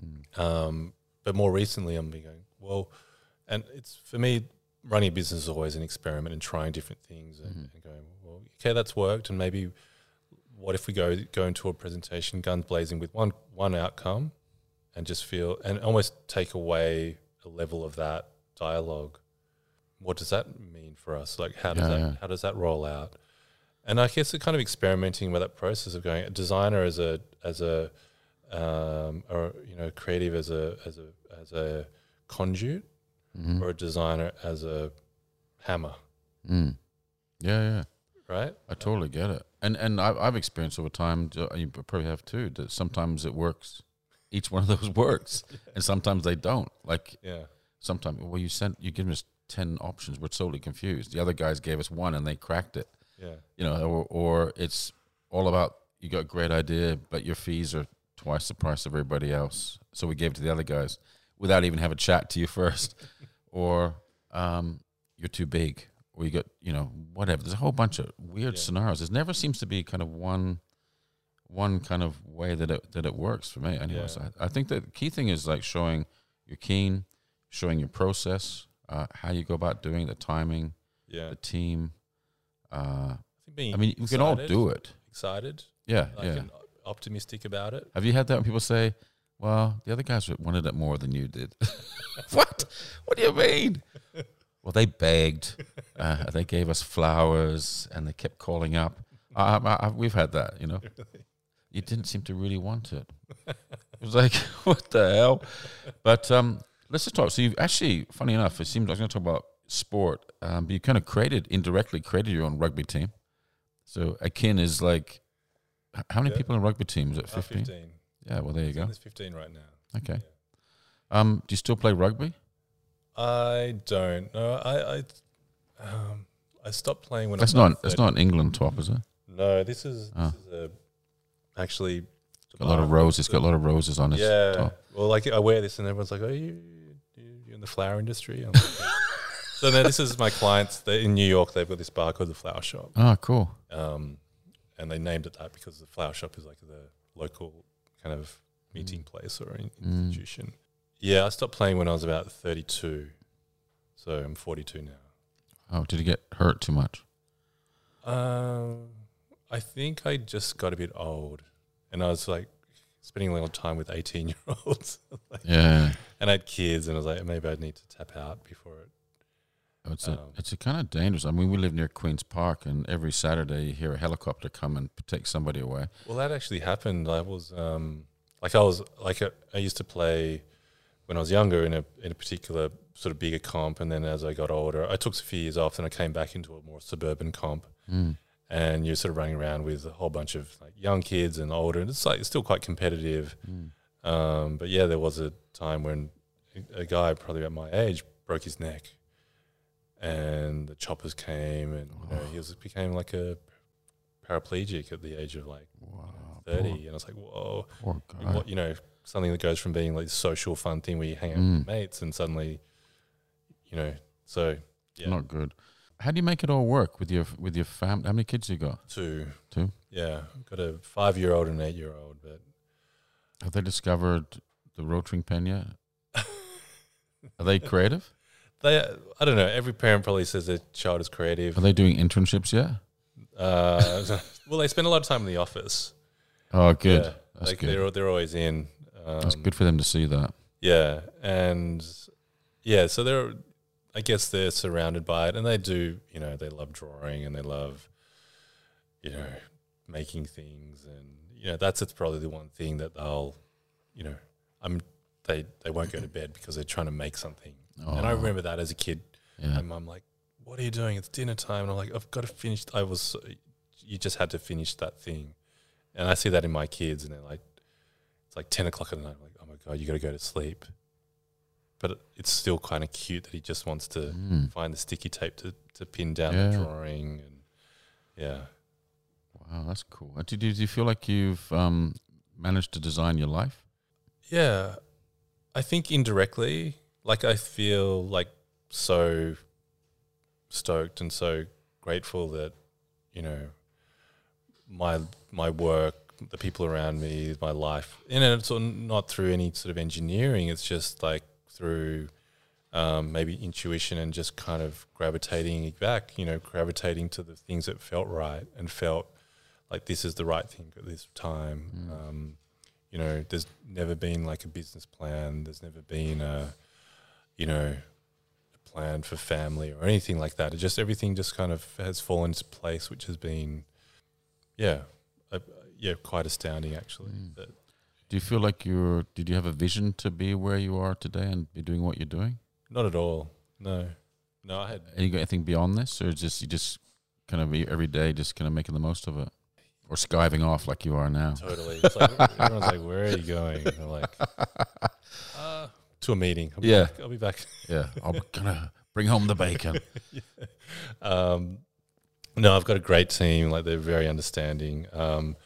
Mm. um, but more recently, I'm going well, and it's for me running a business is always an experiment and trying different things and, Mhm. and going well, okay, that's worked, and maybe what if we go go into a presentation guns blazing with one one outcome, and just feel and almost take away a level of that dialogue. What does that mean for us? Like how does Yeah, that yeah. how does that roll out? And I guess it kind of experimenting with that process of going a designer as a as a um, or you know creative as a as a as a conduit Mm-hmm. or a designer as a hammer, Mm. Yeah, yeah. right? I totally get it, and and I've, I've experienced over time. uh, You probably have too. That sometimes it works. Each one of those <laughs> works, and sometimes they don't. Like Yeah, sometimes, well, you sent you give us ten options. We're totally confused. The other guys gave us one, and they cracked it. yeah, You know, or or it's all about you got a great idea, but your fees are twice the price of everybody else. So we gave it to the other guys without even have a chat to you <laughs> first, or um, you're too big, or you got you know whatever. There's a whole bunch of weird Yeah. scenarios. There never seems to be kind of one one kind of way that it that it works for me. Anyways, Yeah. I, I think the key thing is like showing you're keen, showing your process, uh, how you go about doing the timing, yeah. the team. Uh, I think being I mean, we can all do it. Excited, Yeah, like yeah. optimistic about it. Have you had that when people say, "Well, the other guys wanted it more than you did"? <laughs> what? What do you mean? <laughs> Well, they begged. Uh, they gave us flowers, and they kept calling up. I, I, I, we've had that, you know. You didn't seem to really want it. It was like, <laughs> what the hell? But um, let's just talk. So you've actually, funny enough, it seems I was going to talk about sport, um, but you kind of created indirectly created your own rugby team. So Akin is like, how many Yeah. people in a rugby team? Is it Uh, fifteen? Fifteen. Yeah, well, there you go. There's fifteen right now. Okay. Um, do you still play rugby? I don't. No, I I, um, I stopped playing when That's I was not. That's not an England top, is it? No, this is this is a actually Got a lot of roses. It's got a lot of roses on it. yeah. top. Well, like I wear this, and everyone's like, "Oh, you you in the flower industry?" Like, <laughs> so now this is my clients. They're in New York. They've got this bar called the Flower Shop, Oh, cool. um, and they named it that because the Flower Shop is like the local kind of meeting place or in- Mm. institution. Yeah, I stopped playing when I was about 32, so I'm 42 now. Oh, did you get hurt too much? Um, I think I just got a bit old, and I was like spending a lot of time with eighteen year olds, <laughs> Yeah. and I had kids, and I was like, maybe I need to tap out before it. Oh, It's a, Um, it's a kind of dangerous. I mean, we live near Queens Park, and every Saturday you hear a helicopter come and take somebody away. Well, that actually happened. I was um, like, I was like, a, I used to play when I was younger in a in a particular sort of bigger comp, and then as I got older, I took a few years off, and I came back into a more suburban comp. Mm. And you're sort of running around with a whole bunch of like young kids and older, and it's like it's still quite competitive. Mm. Um, but yeah, there was a time when a guy probably about my age broke his neck, and the choppers came, and you know, he was became like a paraplegic at the age of like Wow. thirty, and I was like, whoa, Poor, I mean, poor guy. what you know, something that goes from being like social fun thing where you hang out Mm. with mates, and suddenly, you know, so yeah, Not good. How do you make it all work with your with your fam? How many kids you got? Two. Two. Yeah, got a five year old and an eight year old, but Have they discovered the Rotring pen yet? Are they creative? <laughs> they I don't know. Every parent probably says their child is creative. Are they doing internships yet? Uh, <laughs> well, they spend a lot of time in the office. Oh, good. Yeah, That's like good. they're they're always in. Um, That's good for them to see that. Yeah, and yeah, so they're I guess they're surrounded by it, and they do. You know, they love drawing and they love, you know, making things, and you know that's it's probably the one thing that they'll, you know, I'm they they won't go to bed because they're trying to make something, and I Oh. remember that as a kid. Yeah. My mum like, "What are you doing? It's dinner time." And I'm like, "I've got to finish." I was, so- you just had to finish that thing, and I see that in my kids, and they're like, it's like ten o'clock at night. I'm like, "Oh my god, you got to go to sleep." But it's still kind of cute that he just wants to Mm. find the sticky tape to, to pin down Yeah. the drawing, and yeah, Wow, that's cool. Do, do, do you feel like you've um, managed to design your life? yeah. I think indirectly, like I feel like so stoked and so grateful that you know my my work, the people around me, my life, and it's not through any sort of engineering. It's just like through um, maybe intuition and just kind of gravitating back, you know, gravitating to the things that felt right and felt like this is the right thing at this time. Mm. Um, you know, there's never been like a business plan. There's never been a, you know, a plan for family or anything like that. It just everything just kind of has fallen into place, which has been, yeah, uh, yeah, quite astounding actually. Mm. That Do you feel like you're? Did you have a vision to be where you are today and be doing what you're doing? not at all. No, no, I had And you got anything beyond this, or just you just kind of every day just kind of making the most of it, or skiving off like you are now? totally. It's like everyone's like, "Where are you going?" And I'm like, <laughs> uh, to a meeting. I'll be Yeah. back. I'll be back. <laughs> Yeah, I'm gonna bring home the bacon. <laughs> Um, no, I've got a great team. Like they're very understanding. Um,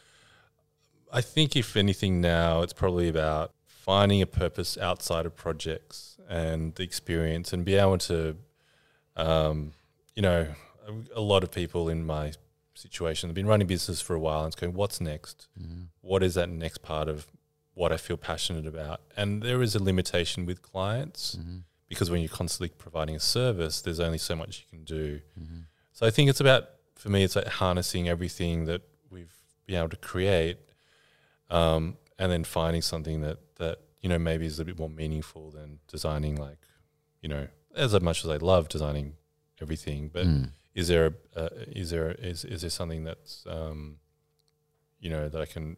I think if anything now, it's probably about finding a purpose outside of projects and the experience, and be able to, um, you know, a, a lot of people in my situation have been running business for a while and it's going, what's next? Mhm. What is that next part of what I feel passionate about? And there is a limitation with clients Mhm. because when you're constantly providing a service, there's only so much you can do. Mhm. So I think it's about for me, it's like harnessing everything that we've been able to create, um, and then finding something that that you know maybe is a bit more meaningful than designing like, you know, as much as I love designing everything, but Mm. is there a, uh, is there is is there something that's um, you know that I can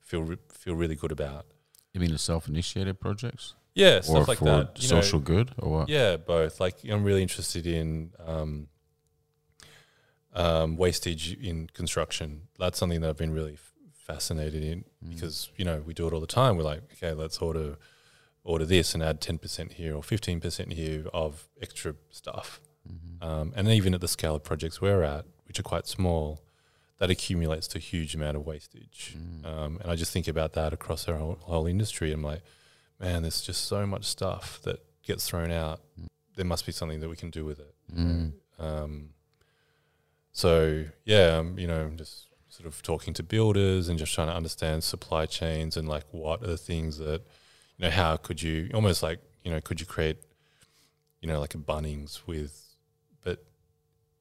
feel re- feel really good about? You mean the self-initiated projects, Yeah, or stuff like that. you know. social good, or what? Yeah, both. Like I'm really interested in um, um, wastage in construction. That's something that I've been really f- fascinated in Mm. because you know we do it all the time. We're like, okay, let's order order this and add ten percent here or fifteen percent here of extra stuff. Mhm. Um, and even at the scale of projects we're at, which are quite small, that accumulates to a huge amount of wastage. Mm. Um, and I just think about that across our whole, whole industry. I'm like, man, there's just so much stuff that gets thrown out. Mm. There must be something that we can do with it. Mm. Um, so yeah, um, you know, I'm just sort of talking to builders and just trying to understand supply chains and like what are the things that, you know, how could you almost like, you know, could you create, you know, like a Bunnings with, but,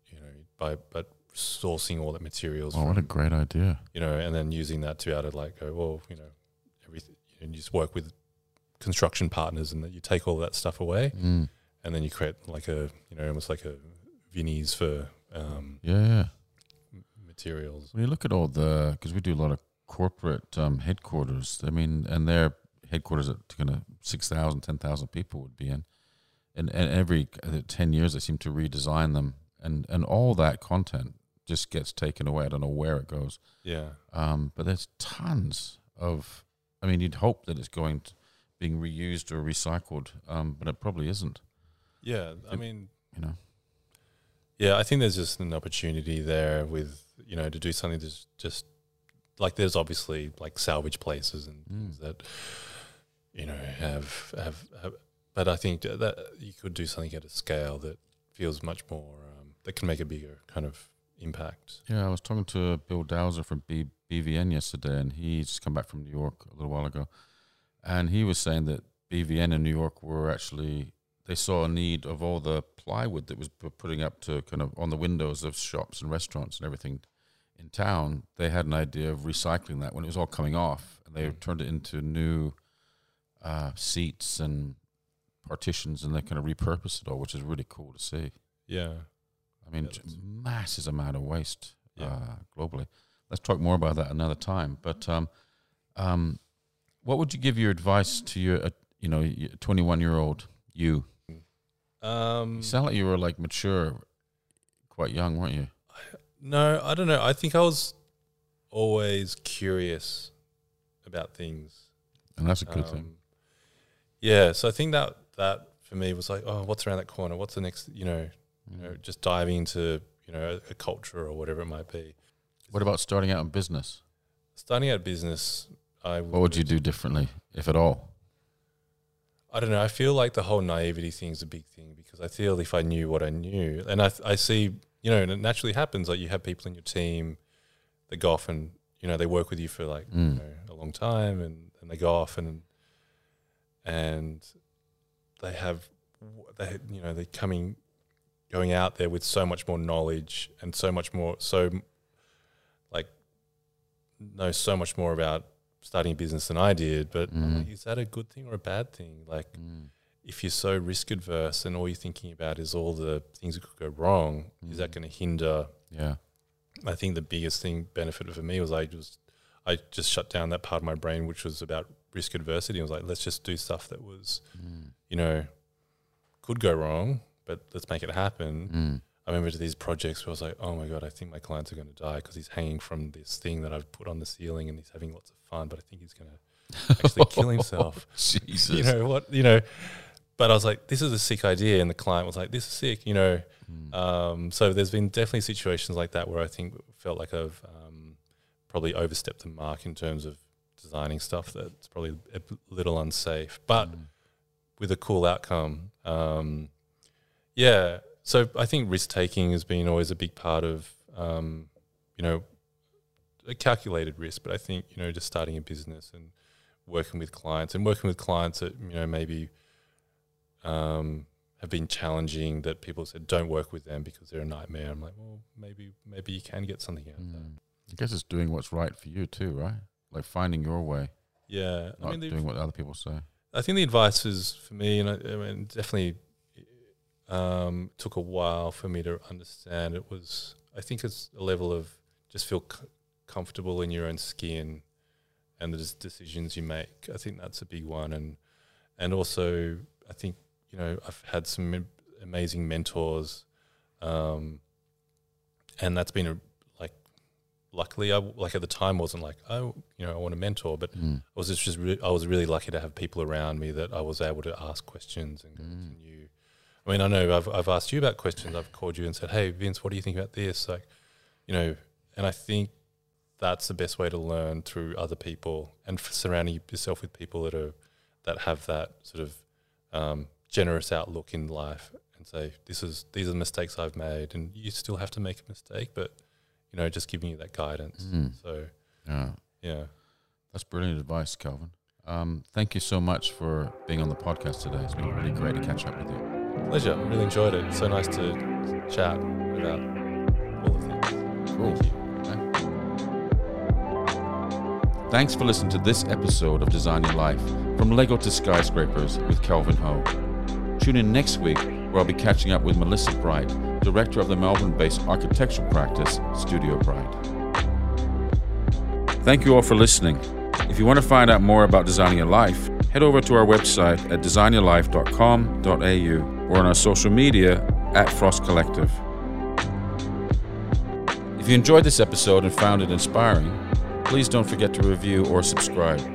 you know, by, but sourcing all the materials Oh, from what a great idea! you know, and then using that to be able to like go, well, you know, everything, and you just work with construction partners, and that you take all that stuff away, Mm. and then you create like a, you know, almost like a Vinnie's for um, Yeah, materials. When you look at all the, because we do a lot of corporate um, headquarters, I mean, and their headquarters that kind of 6,000, 10,000 people would be in. And, and every uh, 10 years, they seem to redesign them. And, and all that content just gets taken away. I don't know where it goes. Yeah, Um, but there's tons of, I mean, you'd hope that it's going to being reused or recycled, um, but it probably isn't, yeah. I mean, you know. yeah, I think there's just an opportunity there with you know to do something that's just like there's obviously like salvage places and Mm. things that you know have, have have but I think that you could do something at a scale that feels much more um, that can make a bigger kind of impact. Yeah, I was talking to Bill Dowser from B- BVN yesterday, and he's come back from New York a little while ago, and he was saying that BVN in New York were actually they saw a need of all the plywood that was putting up to kind of on the windows of shops and restaurants and everything in town. They had an idea of recycling that when it was all coming off, and they Mm. turned it into new uh, seats and partitions, and they kind of repurposed it all, which is really cool to see. Yeah. I mean, Yeah, massive amount of waste Yeah. uh, globally. Let's talk more about that another time. But um, um, what would you give your advice to your, uh, you know, twenty-one year old you? Um, You sound like you were like mature, quite young, weren't you? no, I don't know. I think I was always curious about things. And that's a good thing. Um, Yeah, so I think that that for me was like, oh, what's around that corner? What's the next? You know, you Mm. know, just diving into you know a, a culture or whatever it might be. What about starting out in business? Starting out business, I What would you do differently, if at all? I don't know. I feel like the whole naivety thing is a big thing because I feel if I knew what I knew, and I, I see, you know, and it naturally happens. Like you have people in your team that go off and you know they work with you for like Mm. you know a long time, and, and they go off and and they have they you know they're coming going out there with so much more knowledge and so much more so like know so much more about starting a business than I did. But Mm. like, is that a good thing or a bad thing? Like Mm. if you're so risk adverse and all you're thinking about is all the things that could go wrong, is that Mm. going to hinder? Yeah. I think the biggest thing benefit for me was I just I just shut down that part of my brain which was about risk adversity. I was like, let's just do stuff that was Mm. you know could go wrong, but let's make it happen. I remember to these projects where I was like, oh my god, I think my clients are going to die because he's hanging from this thing that I've put on the ceiling and he's having lots of fun, but I think he's going to actually <laughs> kill himself. Jesus. you know what you know but i was like this is a sick idea and the client was like this is sick you know Mm. um, so there's been definitely situations like that where i think felt like i've um, probably overstepped the mark in terms of designing stuff that's probably a little unsafe but Mm. with a cool outcome um, yeah so i think risk taking has been always a big part of um, you know a calculated risk but i think you know just starting a business and working with clients and working with clients that you know maybe um, have been challenging that people said don't work with them because they're a nightmare. I'm like, well, maybe maybe you can get something out of that. Mm. I guess it's doing what's right for you too, right? Like finding your way, Yeah, I not mean, the, doing what other people say. I think the advice is for me, and I, I mean, definitely um, took a while for me to understand. It was, I think, it's a level of just feel c- comfortable in your own skin and the decisions you make. I think that's a big one, and and also I think you know I've had some amazing mentors, um, and that's been a like. Luckily, I like at the time wasn't like oh you know I want a mentor, but Mm. I was just, just re- I was really lucky to have people around me that I was able to ask questions and Mm. new. I mean, I know I've I've asked you about questions. I've called you and said, "Hey, Vince, what do you think about this?" Like, you know, and I think that's the best way to learn through other people and surrounding yourself with people that are that have that sort of um, generous outlook in life and say, "This is these are the mistakes I've made," and you still have to make a mistake, but you know, just giving you that guidance. Mm. So Yeah. yeah. That's brilliant advice, Calvin. Um, thank you so much for being on the podcast today. It's been really great to catch up with you. Pleasure. Really enjoyed it. So nice to chat about all the things. Cool. Thank you. Thanks for listening to this episode of Design Your Life from Lego to Skyscrapers with Calvin Ho. Tune in next week where I'll be catching up with Melissa Bright, director of the Melbourne based architectural practice Studio Bright. Thank you all for listening. If you want to find out more about designing your life, head over to our website at designyourlife.com.au or on our social media at Frost Collective. If you enjoyed this episode and found it inspiring, please don't forget to review or subscribe.